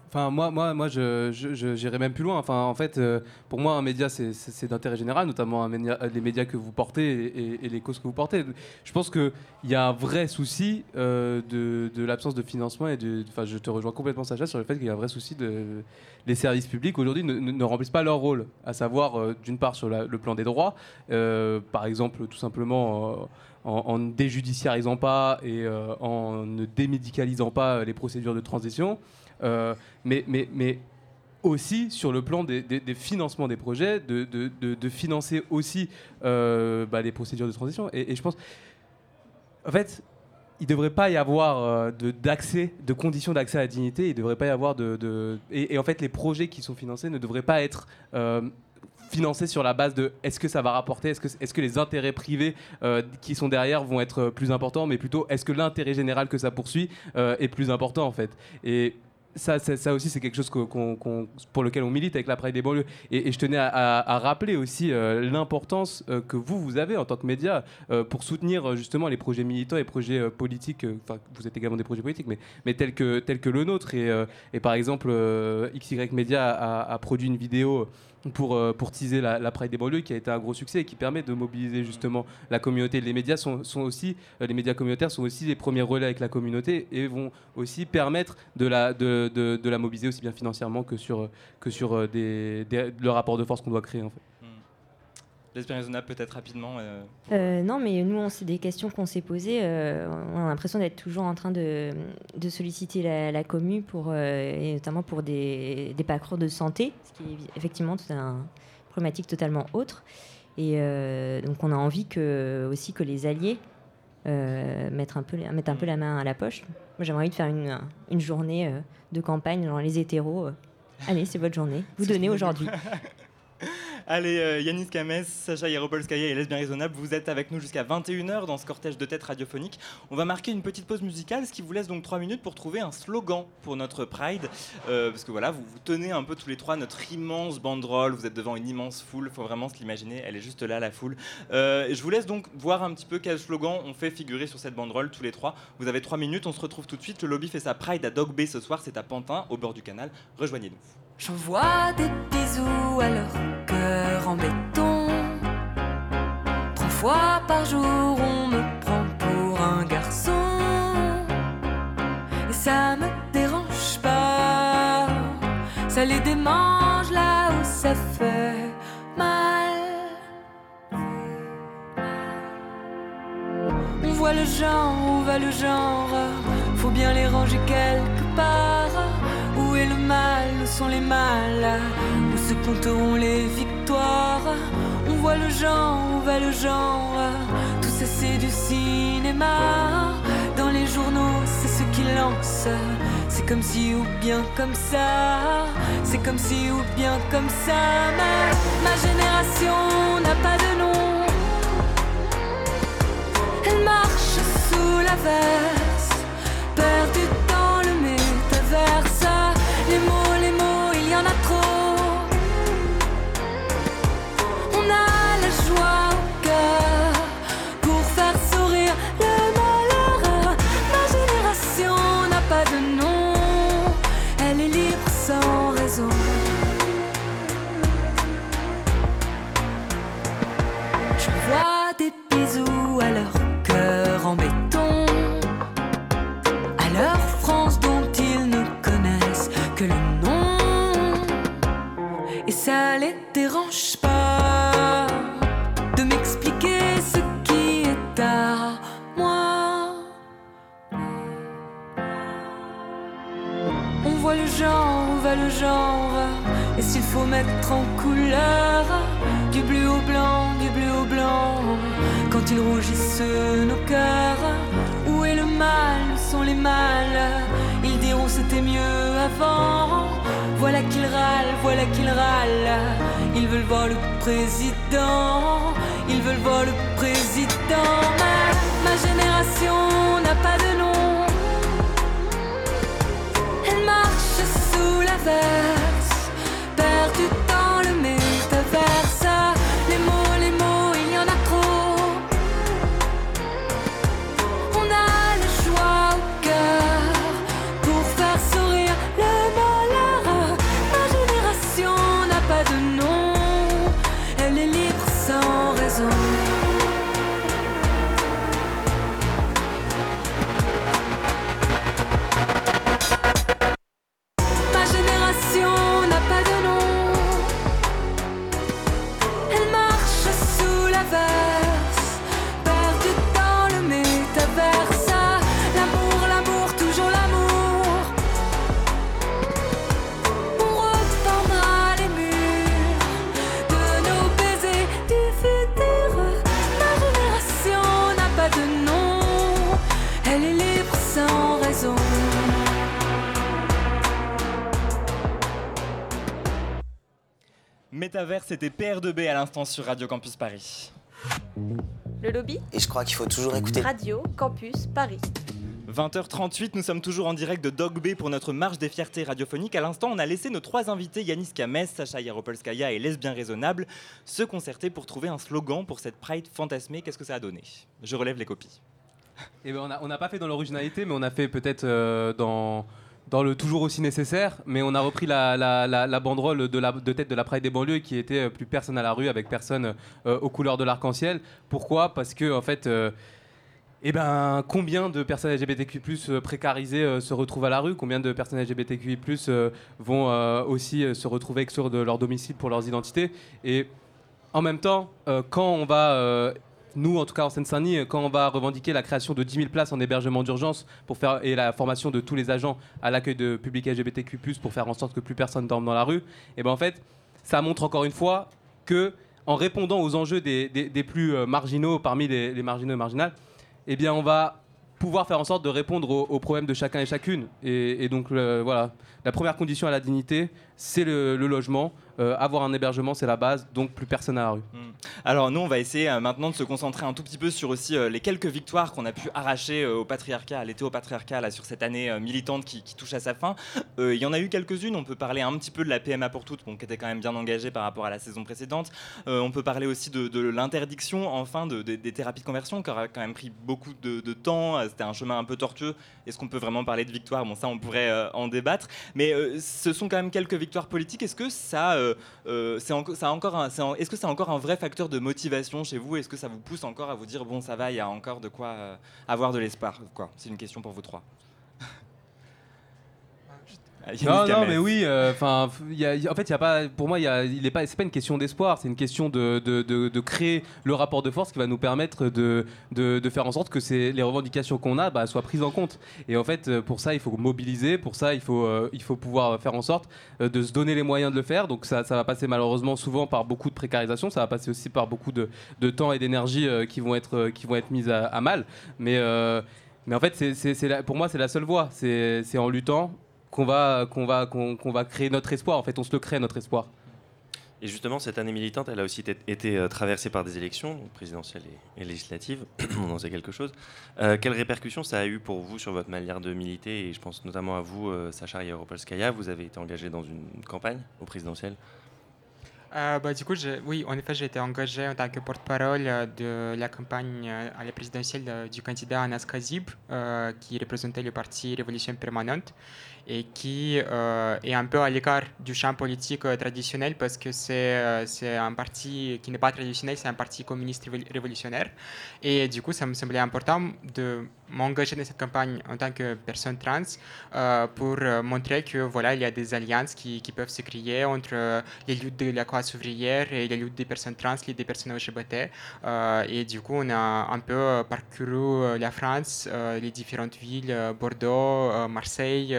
Enfin, moi, moi, moi, j'irais même plus loin. Enfin, en fait, euh, pour moi, un média, c'est, d'intérêt général, notamment les médias que vous portez et, les causes que vous portez. Je pense qu'il y a un vrai souci euh, de, de l'absence de financement et de. Enfin, je te rejoins complètement, Sacha, sur le fait qu'il y a un vrai souci de. Les services publics aujourd'hui ne, remplissent pas leur rôle, à savoir, euh, d'une part, sur le plan des droits, euh, par exemple, tout simplement. En, ne déjudiciarisant pas et euh, en ne démédicalisant pas les procédures de transition, euh, mais, mais, mais aussi sur le plan des, financements des projets, de, de- de- financer aussi euh, bah, les procédures de transition. Et, je pense, en fait, il ne devrait pas y avoir d'accès, de conditions d'accès à la dignité, devrait pas y avoir de... et en fait, les projets qui sont financés ne devraient pas être... financés sur la base de est-ce que ça va rapporter, est-ce que, est-ce que les intérêts privés euh, qui sont derrière vont être euh, plus importants, mais plutôt est-ce que l'intérêt général que ça poursuit euh, est plus important en fait. Et ça, ça, aussi, c'est quelque chose qu'on- pour lequel on milite avec la Pride des banlieues. Et, je tenais à, rappeler aussi l'importance que vous, vous avez en tant que média pour soutenir justement les projets militants et projets politiques. Enfin, vous êtes également des projets politiques, mais, mais tels, que, tels que le nôtre. Et, et par exemple, XY Media a, a produit une vidéo pour, euh, pour teaser la, la Pride des banlieues qui a été un gros succès et qui permet de mobiliser justement la communauté. Les médias sont, aussi, euh, les médias communautaires sont aussi les premiers relais avec la communauté et vont aussi permettre de la, mobiliser aussi bien financièrement que sur, euh, le rapport de force qu'on doit créer. Raisonnable peut-être rapidement. euh, Euh, non, mais nous, c'est des questions qu'on s'est posées. euh, on a l'impression d'être toujours en train de, de solliciter la, la commu, pour, et notamment pour des, des parcours de santé, ce qui est effectivement un une problématique totalement autre. Et donc, on a envie que, aussi que les alliés mettent, un peu, mettent un peu la main à la poche. Moi, j'aimerais envie de faire une, une journée de campagne dans les hétéros. Allez, c'est votre journée. Vous donnez aujourd'hui. Allez, euh, Yanis Kames, Sacha Yeropolskaya et Lesbien Raisonnable, vous êtes avec nous jusqu'à 21h dans ce cortège de tête radiophonique. On va marquer une petite pause musicale, ce qui vous laisse donc 3 minutes pour trouver un slogan pour notre Pride. Euh, parce que voilà, vous, tenez un peu tous les trois notre immense banderole, vous êtes devant une immense foule, faut vraiment se l'imaginer, elle est juste là, la foule. Euh, je vous laisse donc voir un petit peu quel slogan on fait figurer sur cette banderole tous les trois. Vous avez 3 minutes, on se retrouve tout de suite. Le lobby fait sa Pride à Dog Bay ce soir, c'est à Pantin, au bord du canal. Rejoignez-nous. J'envoie des bisous à leur Ça les démange là où ça fait mal. On voit le genre, où va le genre. Faut bien les ranger quelque part. Où est le mal, où sont les mâles? Où se compteront les victoires? On voit le genre, où va le genre. Tout ça c'est du cinéma. Dans les journaux, c'est ce qui lance. C'est comme si ou bien comme ça C'est comme si ou bien comme ça Ma, ma génération n'a pas de nom. Elle marche sous l'averse, perdue en couleur Du bleu au blanc, du bleu au blanc. Quand ils rougissent nos cœurs Où est le mal, où sont les mâles? Ils diront c'était mieux avant. Voilà qu'ils râlent, voilà qu'ils râlent. Ils veulent voir le président. Ils veulent voir le président. Ma, ma génération n'a pas de nom. Elle marche sous l'averse, Métavers, c'était PR2B à l'instant sur Radio Campus Paris. Le lobby Et je crois qu'il faut toujours écouter. Radio Campus Paris. 20h38, nous sommes toujours en direct de Dog Bay pour notre marche des fiertés radiophoniques. À l'instant, on a laissé nos trois invités, Yanis Kames, Sacha Yaropolskaya et Lesbien Raisonnable, se concerter pour trouver un slogan pour cette Pride fantasmée. Qu'est-ce que ça a donné? Je relève les copies. Eh ben, on n'a on n'a pas fait dans l'originalité, mais on a fait peut-être euh, dans, dans le toujours aussi nécessaire. Mais on a repris la, la- banderole de, tête de la Pride des banlieues qui était euh, plus personne à la rue avec personne euh, aux couleurs de l'arc-en-ciel. Pourquoi? Parce que en fait. euh, eh ben, combien de personnes LGBTQ+ précarisées se retrouvent à la rue? Combien de personnes LGBTQI+ euh, vont aussi se retrouver exclure de leur domicile pour leurs identités? Et en même temps, quand on va, nous en tout cas en Seine-Saint-Denis, euh, quand on va revendiquer la création de 10 000 places en hébergement d'urgence pour faire et la formation de tous les agents à l'accueil de publics LGBTQ+ pour faire en sorte que plus personne dorme dans la rue, et ben en fait, ça montre encore une fois que en répondant aux enjeux des, plus euh, marginaux parmi les, marginaux et marginales, eh on va pouvoir faire en sorte de répondre aux, problèmes de chacun et chacune. Et, donc voilà, la première condition à la dignité, c'est le, logement. Euh, avoir un hébergement, c'est la base, donc plus personne à la rue. Alors nous, on va essayer euh, maintenant de se concentrer un tout petit peu sur aussi euh, les quelques victoires qu'on a pu arracher au patriarcat, à l'été au patriarcat, là, sur cette année militante qui, touche à sa fin. Il y en a eu quelques-unes. On peut parler un petit peu de la PMA pour toutes, qui était quand même bien engagée par rapport à la saison précédente. On peut parler aussi de, l'interdiction, enfin, de- de- des thérapies de conversion, qui aura quand même pris beaucoup de, temps. C'était un chemin un peu tortueux. Est-ce qu'on peut vraiment parler de victoire? Bon, ça, on pourrait en débattre. Mais euh, ce sont quand même quelques victoires politiques. Est-ce que ça, euh, euh, c'est encore un- est-ce que c'est encore un vrai facteur de motivation chez vous? Est-ce que ça vous pousse encore à vous dire bon, ça va, il y a encore de quoi avoir de l'espoir? C'est une question pour vous trois. Non, non, mais oui. euh, Enfin, en fait, il y a pas. Pour moi, y a- il est pas. C'est pas une question d'espoir. C'est une question de, de, de- de créer le rapport de force qui va nous permettre de, de, de faire en sorte que les revendications qu'on a bah, soient prises en compte. Et en fait, euh, pour ça, il faut mobiliser. Pour ça, il faut euh, il faut pouvoir faire en sorte euh, de se donner les moyens de le faire. Donc ça, ça va passer malheureusement souvent par beaucoup de précarisation. Ça va passer aussi par beaucoup de, de temps et d'énergie qui vont être qui vont être mises à, à mal. Mais mais en fait, c'est, pour moi, c'est la seule voie. C'est en luttant qu'on va, qu'on, va, qu'on, va créer notre espoir. En fait, on se le crée, notre espoir. Et justement, cette année militante, elle a aussi été- euh, traversée par des élections présidentielles et, et législatives. On en sait quelque chose. Euh, quelles répercussions ça a eu pour vous sur votre manière de militer? Et je pense notamment à vous, euh, Sacha Yaropolskaya. Vous avez été engagé dans une campagne au présidentiel. Euh, bah, du coup, oui, en effet, j'ai été engagé en tant que porte-parole euh, de la campagne à la présidentielle du candidat Anas Kazib, euh, qui représentait le parti Révolution Permanente et qui euh, est un peu à l'écart du champ politique euh, traditionnel parce que c'est euh, c'est un parti qui n'est pas traditionnel, c'est un parti communiste révol- révolutionnaire. Et du coup, ça me semblait important de m'engager dans cette campagne en tant que personne trans pour montrer que voilà, il y a des alliances qui, qui peuvent se créer entre les luttes de la classe ouvrière et les luttes des personnes trans, les des personnes LGBT. Et du coup, on a un peu parcouru la France, les différentes villes, Bordeaux, Marseille,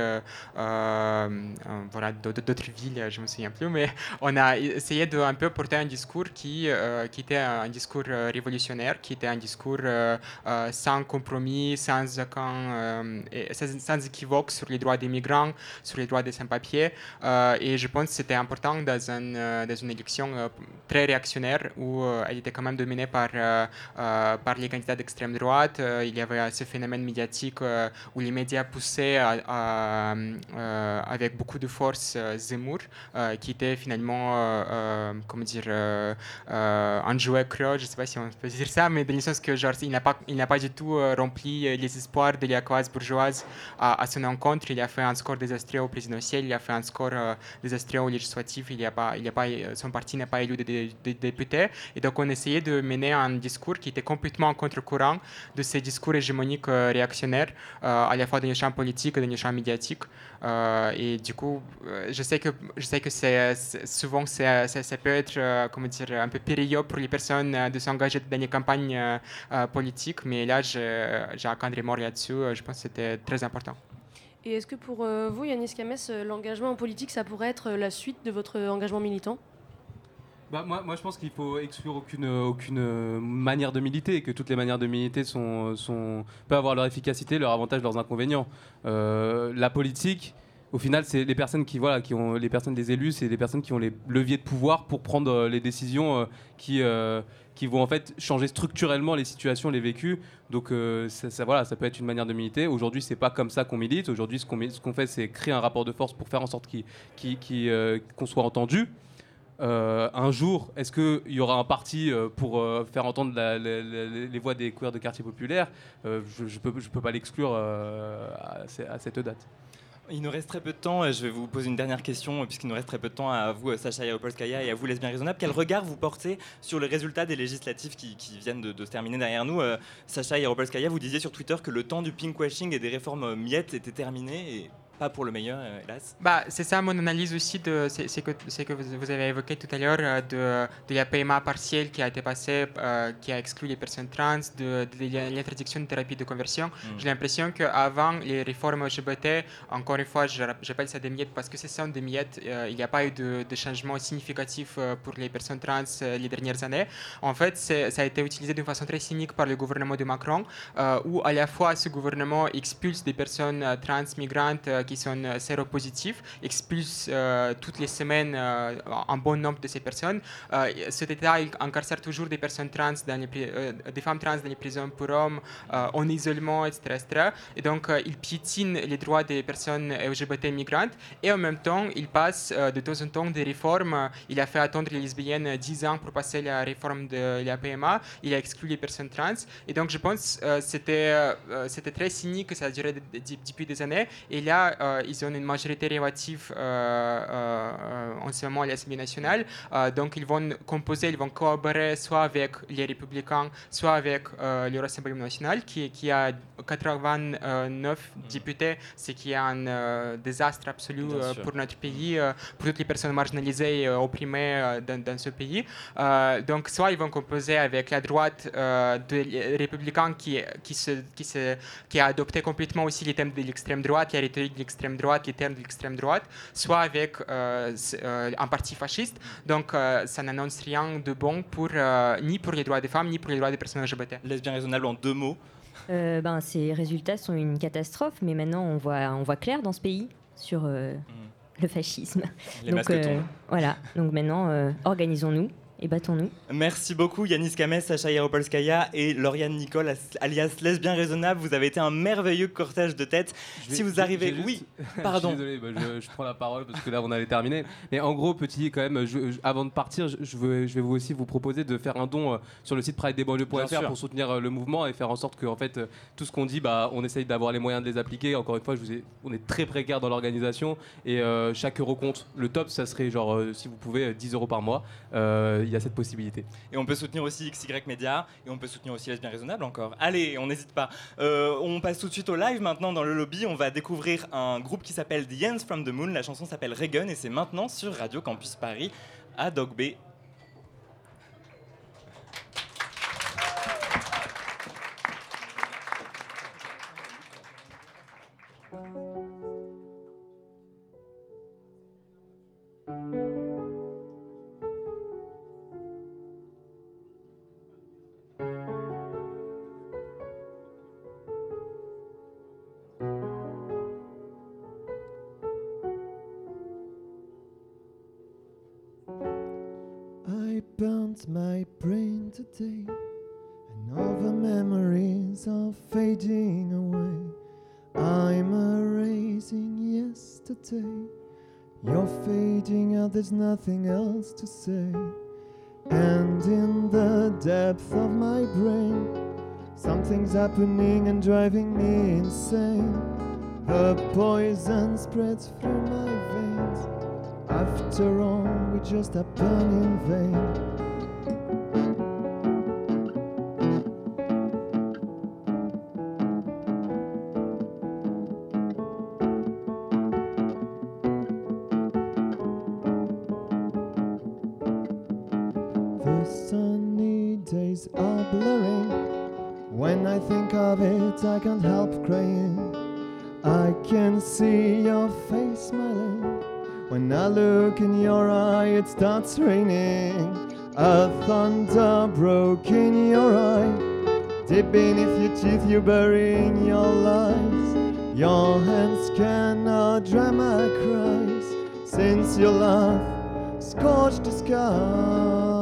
voilà, d'autres villes, je me souviens plus, mais on a essayé de un peu porter un discours qui, euh, qui était un discours euh, révolutionnaire, qui était un discours euh, euh, sans compromis, sans, aucun, euh, sans, sans équivoque sur les droits des migrants, sur les droits des sans-papiers. Euh, et je pense que c'était important dans, un, euh, dans une élection euh, très réactionnaire où euh, elle était quand même dominée par, euh, euh, par les candidats d'extrême droite. Euh, il y avait ce phénomène médiatique euh, où les médias poussaient à- euh, avec beaucoup de force euh, Zemmour, euh, qui était finalement, euh, euh, comment dire, euh, euh, un jouet creux, je ne sais pas si on peut dire ça, mais dans le sens que genre, il n'a pas, pas du tout euh, rempli euh, les espoirs de la classe bourgeoise à, à son encontre. Il a fait un score désastreux au présidentiel, il a fait un score euh, désastreux au législatif, il pas, il pas, euh, son parti n'a pas élu de, de- députés. Et donc on essayait de mener un discours qui était complètement en contre-courant de ces discours hégémoniques euh, réactionnaires, euh, à la fois dans le champ politique et dans le champ médiatique. Euh, et du coup, euh, je sais que, je sais que c'est, souvent c'est- ça peut être euh, comment dire, un peu périlleux pour les personnes de s'engager dans les campagnes politiques, mais là j'ai un remords là-dessus. euh, Je pense que c'était très important. Et est-ce que pour vous, Yanis Kames, l'engagement en politique, ça pourrait être la suite de votre engagement militant? Bah, moi, je pense qu'il faut exclure aucune, aucune manière de militer et que toutes les manières de militer sont, peuvent avoir leur efficacité, leurs avantages, leurs inconvénients. Euh, la politique, au final, c'est les personnes qui, voilà, qui ont les personnes des élus, c'est les personnes qui ont les leviers de pouvoir pour prendre euh, les décisions euh, qui, qui vont en fait changer structurellement les situations, les vécus. Donc ça, voilà, ça peut être une manière de militer. Aujourd'hui, c'est pas comme ça qu'on milite. Aujourd'hui, ce qu'on ce qu'on fait, c'est créer un rapport de force pour faire en sorte qu'on soit entendu. Euh, un jour, est-ce qu'il y aura un parti euh, pour euh, faire entendre les voix des couleurs de quartier populaire? Je ne peux, pas l'exclure à, ce- à cette date. Il nous reste très peu de temps. Je vais vous poser une dernière question, puisqu'il nous reste très peu de temps à vous, Sacha Yaropolskaya, et à vous, Lesbien Raisonnable. Quel regard vous portez sur les résultats des législatives qui, viennent de, se terminer derrière nous? Sacha Yaropolskaya, vous disiez sur Twitter que le temps du pinkwashing et des réformes miettes était terminé, pas pour le meilleur, euh, hélas. Bah, c'est ça mon analyse aussi de c'est c'est que, c'est que vous, avez évoqué tout à l'heure euh, de, de la PMA partielle qui a été passée, euh, qui a exclu les personnes trans, de, de l'interdiction de thérapie de conversion. J'ai l'impression qu'avant les réformes LGBT, encore une fois, j'appelle ça des miettes parce que ce sont des miettes, euh, il n'y a pas eu de, de changement significatif pour les personnes trans les dernières années. En fait, c'est- ça a été utilisé d'une façon très cynique par le gouvernement de Macron, euh, où à la fois ce gouvernement expulse des personnes trans migrantes qui sont euh, séropositives, expulse euh, toutes les semaines euh, un bon nombre de ces personnes. Cet État incarcère toujours des personnes trans, dans les des femmes trans dans les prisons pour hommes, en isolement, etc. etc. Et donc, il piétine les droits des personnes LGBT migrantes et en même temps, il passe de temps en temps des réformes. Il a fait attendre les lesbiennes euh, 10 ans pour passer la réforme de la PMA. Il a exclu les personnes trans. Et donc, je pense que c'était c'était très cynique, ça a duré de- de- depuis des années. Et là, ils ont une majorité relative euh, euh, euh, en ce moment à l'Assemblée nationale. Euh, donc, ils vont composer, ils vont collaborer soit avec les républicains, soit avec euh, le Rassemblement national, qui, qui a 89 députés, ce qui est un euh, désastre absolu euh, pour notre pays, euh, pour toutes les personnes marginalisées et euh, opprimées euh, dans, dans ce pays. Euh, donc, soit ils vont composer avec la droite euh, des républicains qui, qui, se, qui, se, qui a adopté complètement aussi les thèmes de l'extrême droite, la rhétorique de l'extrême droite, les termes de l'extrême droite, soit avec euh, euh, un parti fasciste. Donc, euh, ça n'annonce rien de bon pour, euh, ni pour les droits des femmes, ni pour les droits des personnes LGBT. Lesbien raisonnable en deux mots. Euh, ben, ces résultats sont une catastrophe, mais maintenant on voit, on voit clair dans ce pays sur euh, le fascisme. Les Donc voilà, donc maintenant euh, organisons-nous et battons-nous. Merci beaucoup Yanis Kames, Sacha Yaropolskaya et Lauriane Nicole, as- alias Lesbien Raisonnable. Vous avez été un merveilleux cortège de tête. Vais- Si vous arrivez... juste- Oui, je suis pardon. désolé, bah, je, je prends la parole parce que là on allait terminer. Mais en gros, petit quand même, je- je- avant de partir, je, je veux- je vais vous aussi vous proposer de faire un don euh, sur le site Bien pridedesbanlieues.fr sûr. pour soutenir euh, le mouvement et faire en sorte que en fait euh, tout ce qu'on dit, bah, on essaye d'avoir les moyens de les appliquer. Encore une fois, je vous ai- on est très précaire dans l'organisation et euh, chaque euro compte. Le top, ça serait genre euh, si vous pouvez euh, 10 euros par mois. Euh, il y a cette possibilité. Et on peut soutenir aussi XY Media et on peut soutenir aussi Lesbien Raisonnable encore. Allez, on n'hésite pas. Euh, on passe tout de suite au live maintenant dans le lobby. On va découvrir un groupe qui s'appelle The Ends from the Moon. La chanson s'appelle Reagan et c'est maintenant sur Radio Campus Paris à Dog Bay. Happening and driving me insane. The poison spreads through my veins. After all, we just happen in vain. Thunder broke in your eye. Deep beneath your teeth, you're burying your lies. Your hands cannot dry my cries. Since your love scorched the sky.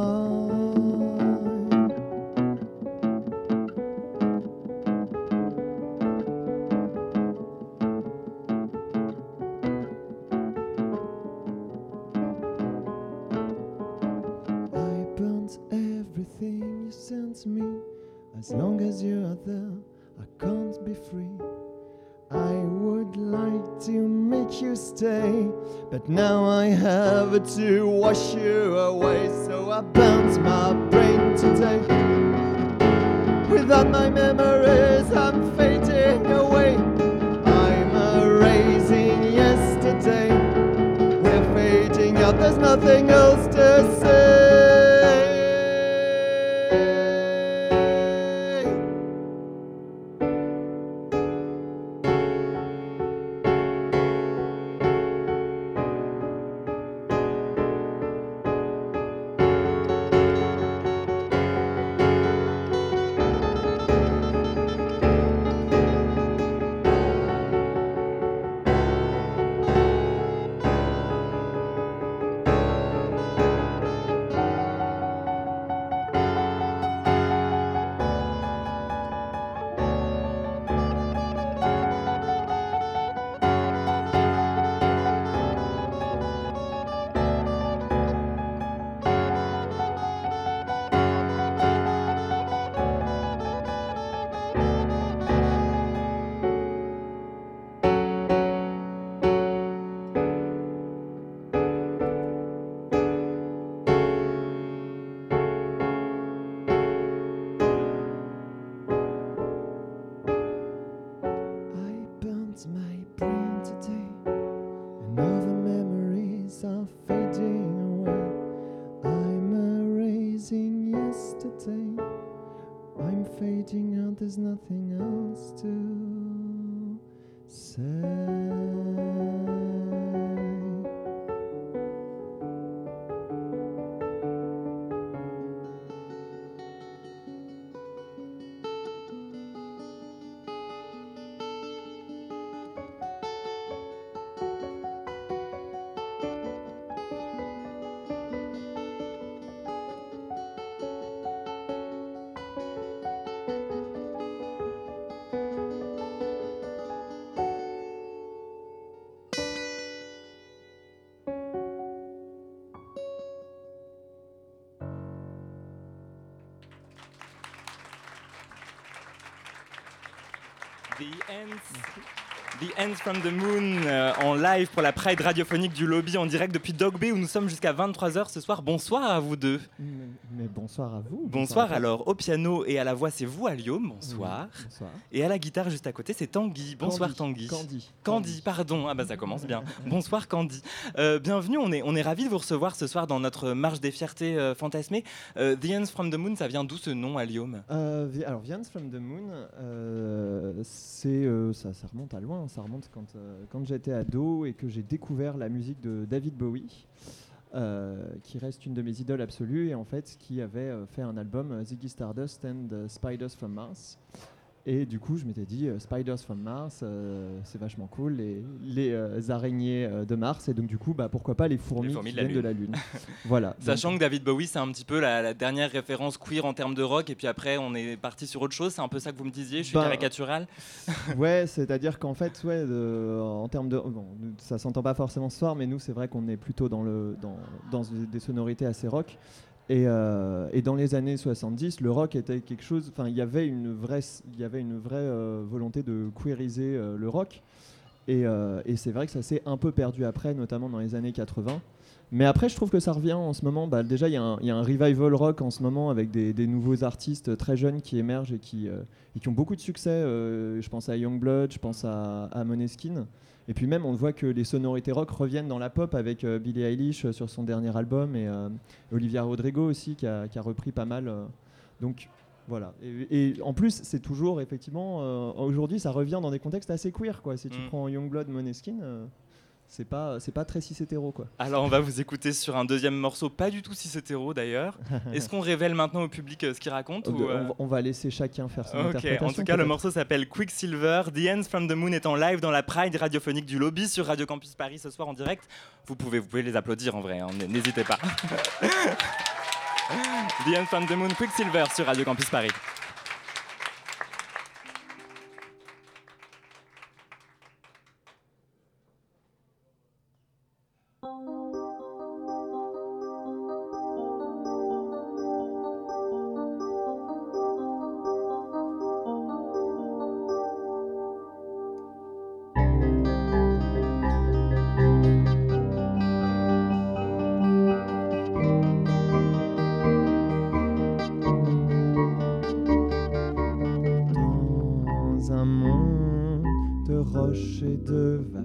To wash you away. So I The Ends from the Moon euh, en live pour la Pride radiophonique du lobby en direct depuis Dog Bay où nous sommes jusqu'à 23h ce soir. Bonsoir à vous deux. Mais bonsoir à vous. Bonsoir, à alors au piano et à la voix c'est vous Alium, bonsoir. Oui, bonsoir. Et à la guitare juste à côté c'est Tanguy. Bonsoir Tanguy. Candy. Candy, pardon. Ah bah ça commence bien. bonsoir Candy. Euh, bienvenue, on est, on est ravis de vous recevoir ce soir dans notre marche des fiertés euh, fantasmées. Euh, the Ends from the Moon, ça vient d'où ce nom Alium Euh, alors, Vians from the Moon, c'est, ça, ça remonte à loin. Ça remonte quand, quand j'étais ado et que j'ai découvert la musique de David Bowie, qui reste une de mes idoles absolues et en fait qui avait euh, fait un album euh, Ziggy Stardust and euh, Spiders from Mars. Et du coup, je m'étais dit, euh, Spiders from Mars, euh, c'est vachement cool, les, les euh, araignées de Mars, et donc du coup, bah, pourquoi pas les fourmis, Les fourmis qui de la viennent de la Lune. Voilà. Sachant que David Bowie, c'est un petit peu la, la dernière référence queer en termes de rock, et puis après, on est parti sur autre chose. C'est un peu ça que vous me disiez. Je suis Ben, caricatural. ouais, c'est-à-dire qu'en fait, ouais, en termes de, bon, ça s'entend pas forcément ce soir, mais nous, c'est vrai qu'on est plutôt dans le dans, dans des sonorités assez rock. Et, euh, et dans les années 70, le rock était quelque chose. Enfin, il y avait une vraie, il y avait une vraie euh, volonté de queeriser euh, le rock. Et, c'est vrai que ça s'est un peu perdu après, notamment dans les années 80. Mais après, je trouve que ça revient en ce moment. Bah, déjà, il y, a un- revival rock en ce moment avec des, nouveaux artistes très jeunes qui émergent et qui, ont beaucoup de succès. Je pense à Youngblood, je pense à, à Måneskin. Et puis même, on voit que les sonorités rock reviennent dans la pop avec euh, Billie Eilish euh, sur son dernier album et euh, Olivia Rodrigo aussi qui a, qui a repris pas mal. euh. donc voilà. Et, et en plus, c'est toujours effectivement aujourd'hui, ça revient dans des contextes assez queer quoi. Si tu Mm. prends Youngblood, Måneskin, euh, c'est pas c'est pas très hétéro quoi. Alors, on va vous écouter sur un deuxième morceau, pas du tout si hétéro d'ailleurs. Est-ce qu'on révèle maintenant au public euh, ce qu'il raconte Euh, ou, euh, on, va- laisser chacun faire son Ok, interprétation. en tout cas, le morceau s'appelle Quicksilver. The Ends from the Moon est en live dans la Pride radiophonique du lobby sur Radio Campus Paris ce soir en direct. Vous pouvez, vous pouvez les applaudir en vrai, hein, n'hésitez pas. the Ends from the Moon, Quicksilver sur Radio Campus Paris. De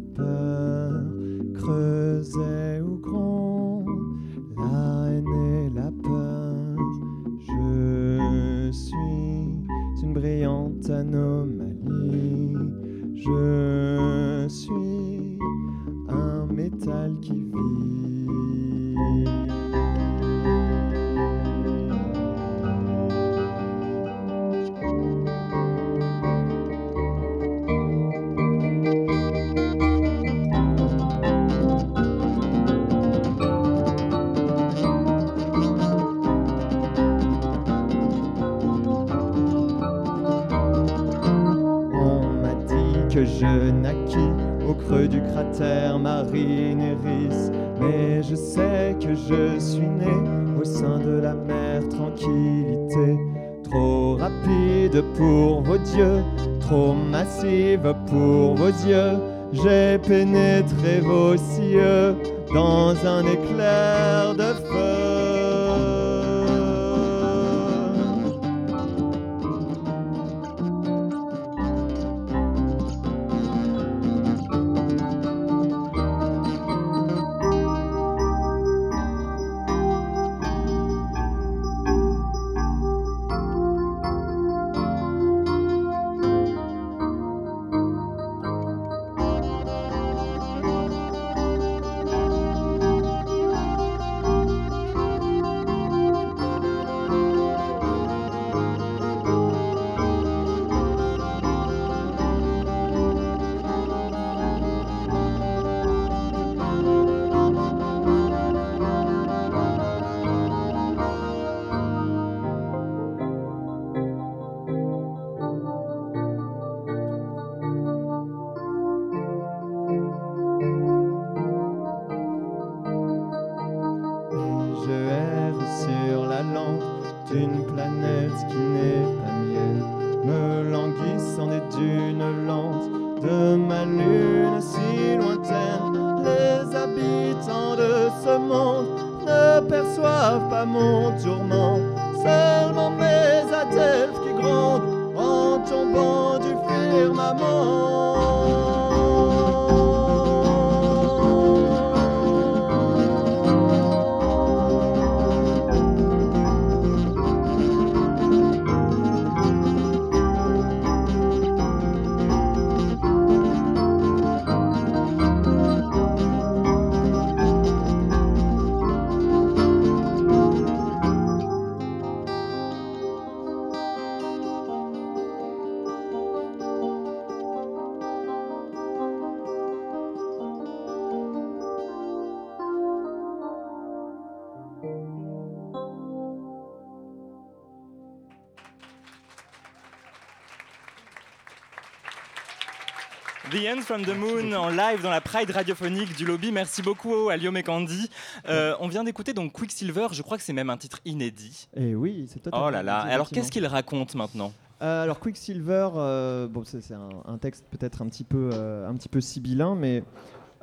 from the Moon en live dans la Pride radiophonique du lobby. Merci beaucoup à et Candy. Euh, on vient d'écouter donc Quicksilver, je crois que c'est même un titre inédit. Et oui, c'est totalement. Oh là là, alors qu'est-ce qu'il raconte maintenant? Euh, alors Quicksilver, euh, bon, c'est un, un texte peut-être un petit peu, un petit peu sibyllin, mais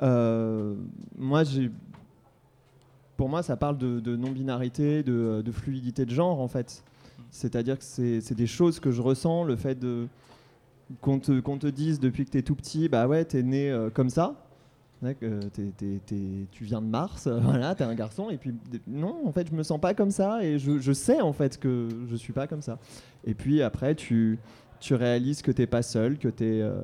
moi, j'ai, pour moi, ça parle de, de non-binarité, de, de fluidité de genre en fait. C'est-à-dire que c'est des choses que je ressens, le fait de qu'on te, qu'on te dise depuis que tu es tout petit, bah ouais, t'es né euh, comme ça. T'es- tu viens de Mars, euh, voilà, t'es un garçon, et puis non, en fait, je me sens pas comme ça, et je, je sais en fait que je suis pas comme ça. Et puis après, tu, tu réalises que t'es pas seul, que t'es, euh,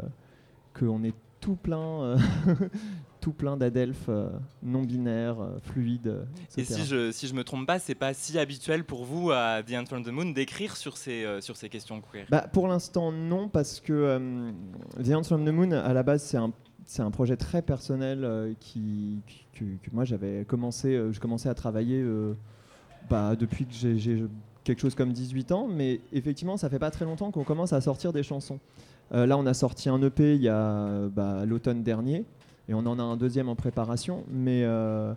qu'on est tout plein, euh, tout plein d'adelphes euh, non binaires, euh, fluides. euh, Et si je, si je me trompe pas, c'est pas si habituel pour vous à The End from the Moon d'écrire sur ces, sur ces questions queer? Bah, pour l'instant, non, parce que The Ants from the Moon, à la base, c'est un, c'est un projet très personnel euh, qui, qui- que, que moi j'avais commencé, euh, je commençais à travailler euh, bah, depuis que j'ai, quelque chose comme 18 ans, mais effectivement, ça fait pas très longtemps qu'on commence à sortir des chansons. Là, on a sorti un EP il y a bah, l'automne dernier, et on en a un deuxième en préparation, mais euh,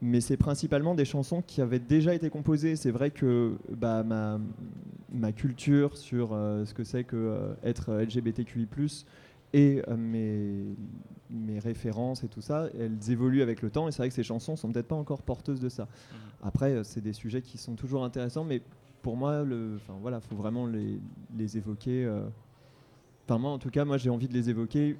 mais c'est principalement des chansons qui avaient déjà été composées. C'est vrai que bah, ma, ma culture sur euh, ce que c'est que euh, être LGBTQI+, et mes, mes références et tout ça, elles évoluent avec le temps, et c'est vrai que ces chansons sont peut-être pas encore porteuses de ça. Après, euh, c'est des sujets qui sont toujours intéressants, mais pour moi, enfin voilà, faut vraiment les, les évoquer. Enfin moi, en tout cas, moi j'ai envie de les évoquer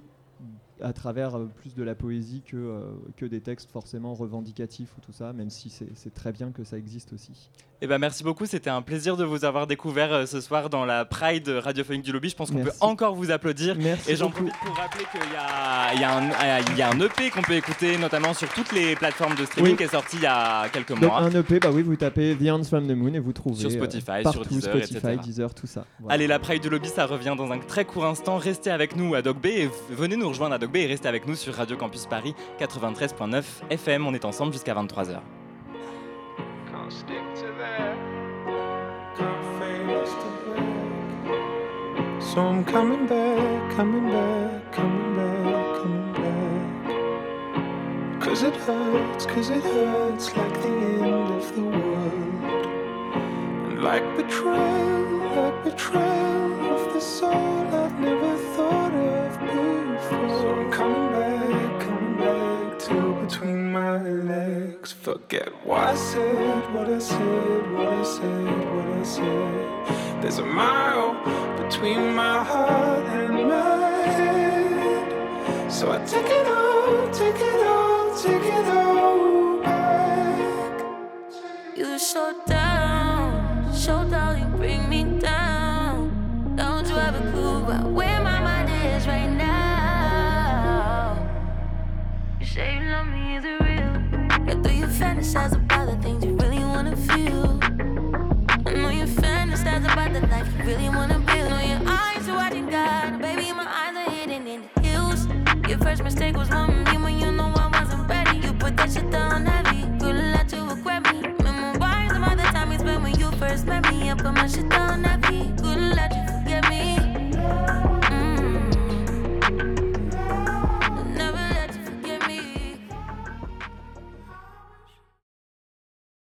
à travers euh, plus de la poésie que, euh, que des textes forcément revendicatifs ou tout ça, même si c'est très bien que ça existe aussi. Eh ben, merci beaucoup, c'était un plaisir de vous avoir découvert euh, ce soir dans la Pride radiophonique du lobby. Je pense qu'on peut encore vous applaudir. Merci Et j'en profite pour rappeler qu'il y a, y, un- il y a un EP qu'on peut écouter, notamment sur toutes les plateformes de streaming, Oui. qui est sorti il y a quelques Donc mois. un EP, bah oui, vous tapez The Ants from the Moon et vous trouvez Sur Spotify, partout, sur Deezer, Spotify, etc. Deezer, tout ça. Voilà. Allez, la Pride du Lobby, ça revient dans un très court instant. Restez avec nous à Dog B et venez nous rejoindre à Dog B et restez avec nous sur Radio Campus Paris 93.9 FM. On est ensemble jusqu'à 23h. Can't stick to that. Can't fade us to black. So I'm coming back, coming back, coming back, coming back. Cause it hurts, cause it hurts like the end of the world. And like betrayal, like betrayal of the soul I've never my legs. Forget what I said, what I said, what I said, what I said. There's a mile between my heart and my head. So I take it all, take it all, take it all back. You show down, show down, you bring me down. Don't you ever clue about where my say you love me, is it real? Or do you fantasize about the things you really wanna feel? I know you fantasize about the life you really wanna build. Know your eyes are watching God, baby, my eyes are hidden in the hills. Your first mistake was wanting me when you know I wasn't ready. You put that shit down heavy. Good luck to regret me. Memories about the time we spent when you first met me. I put my shit down.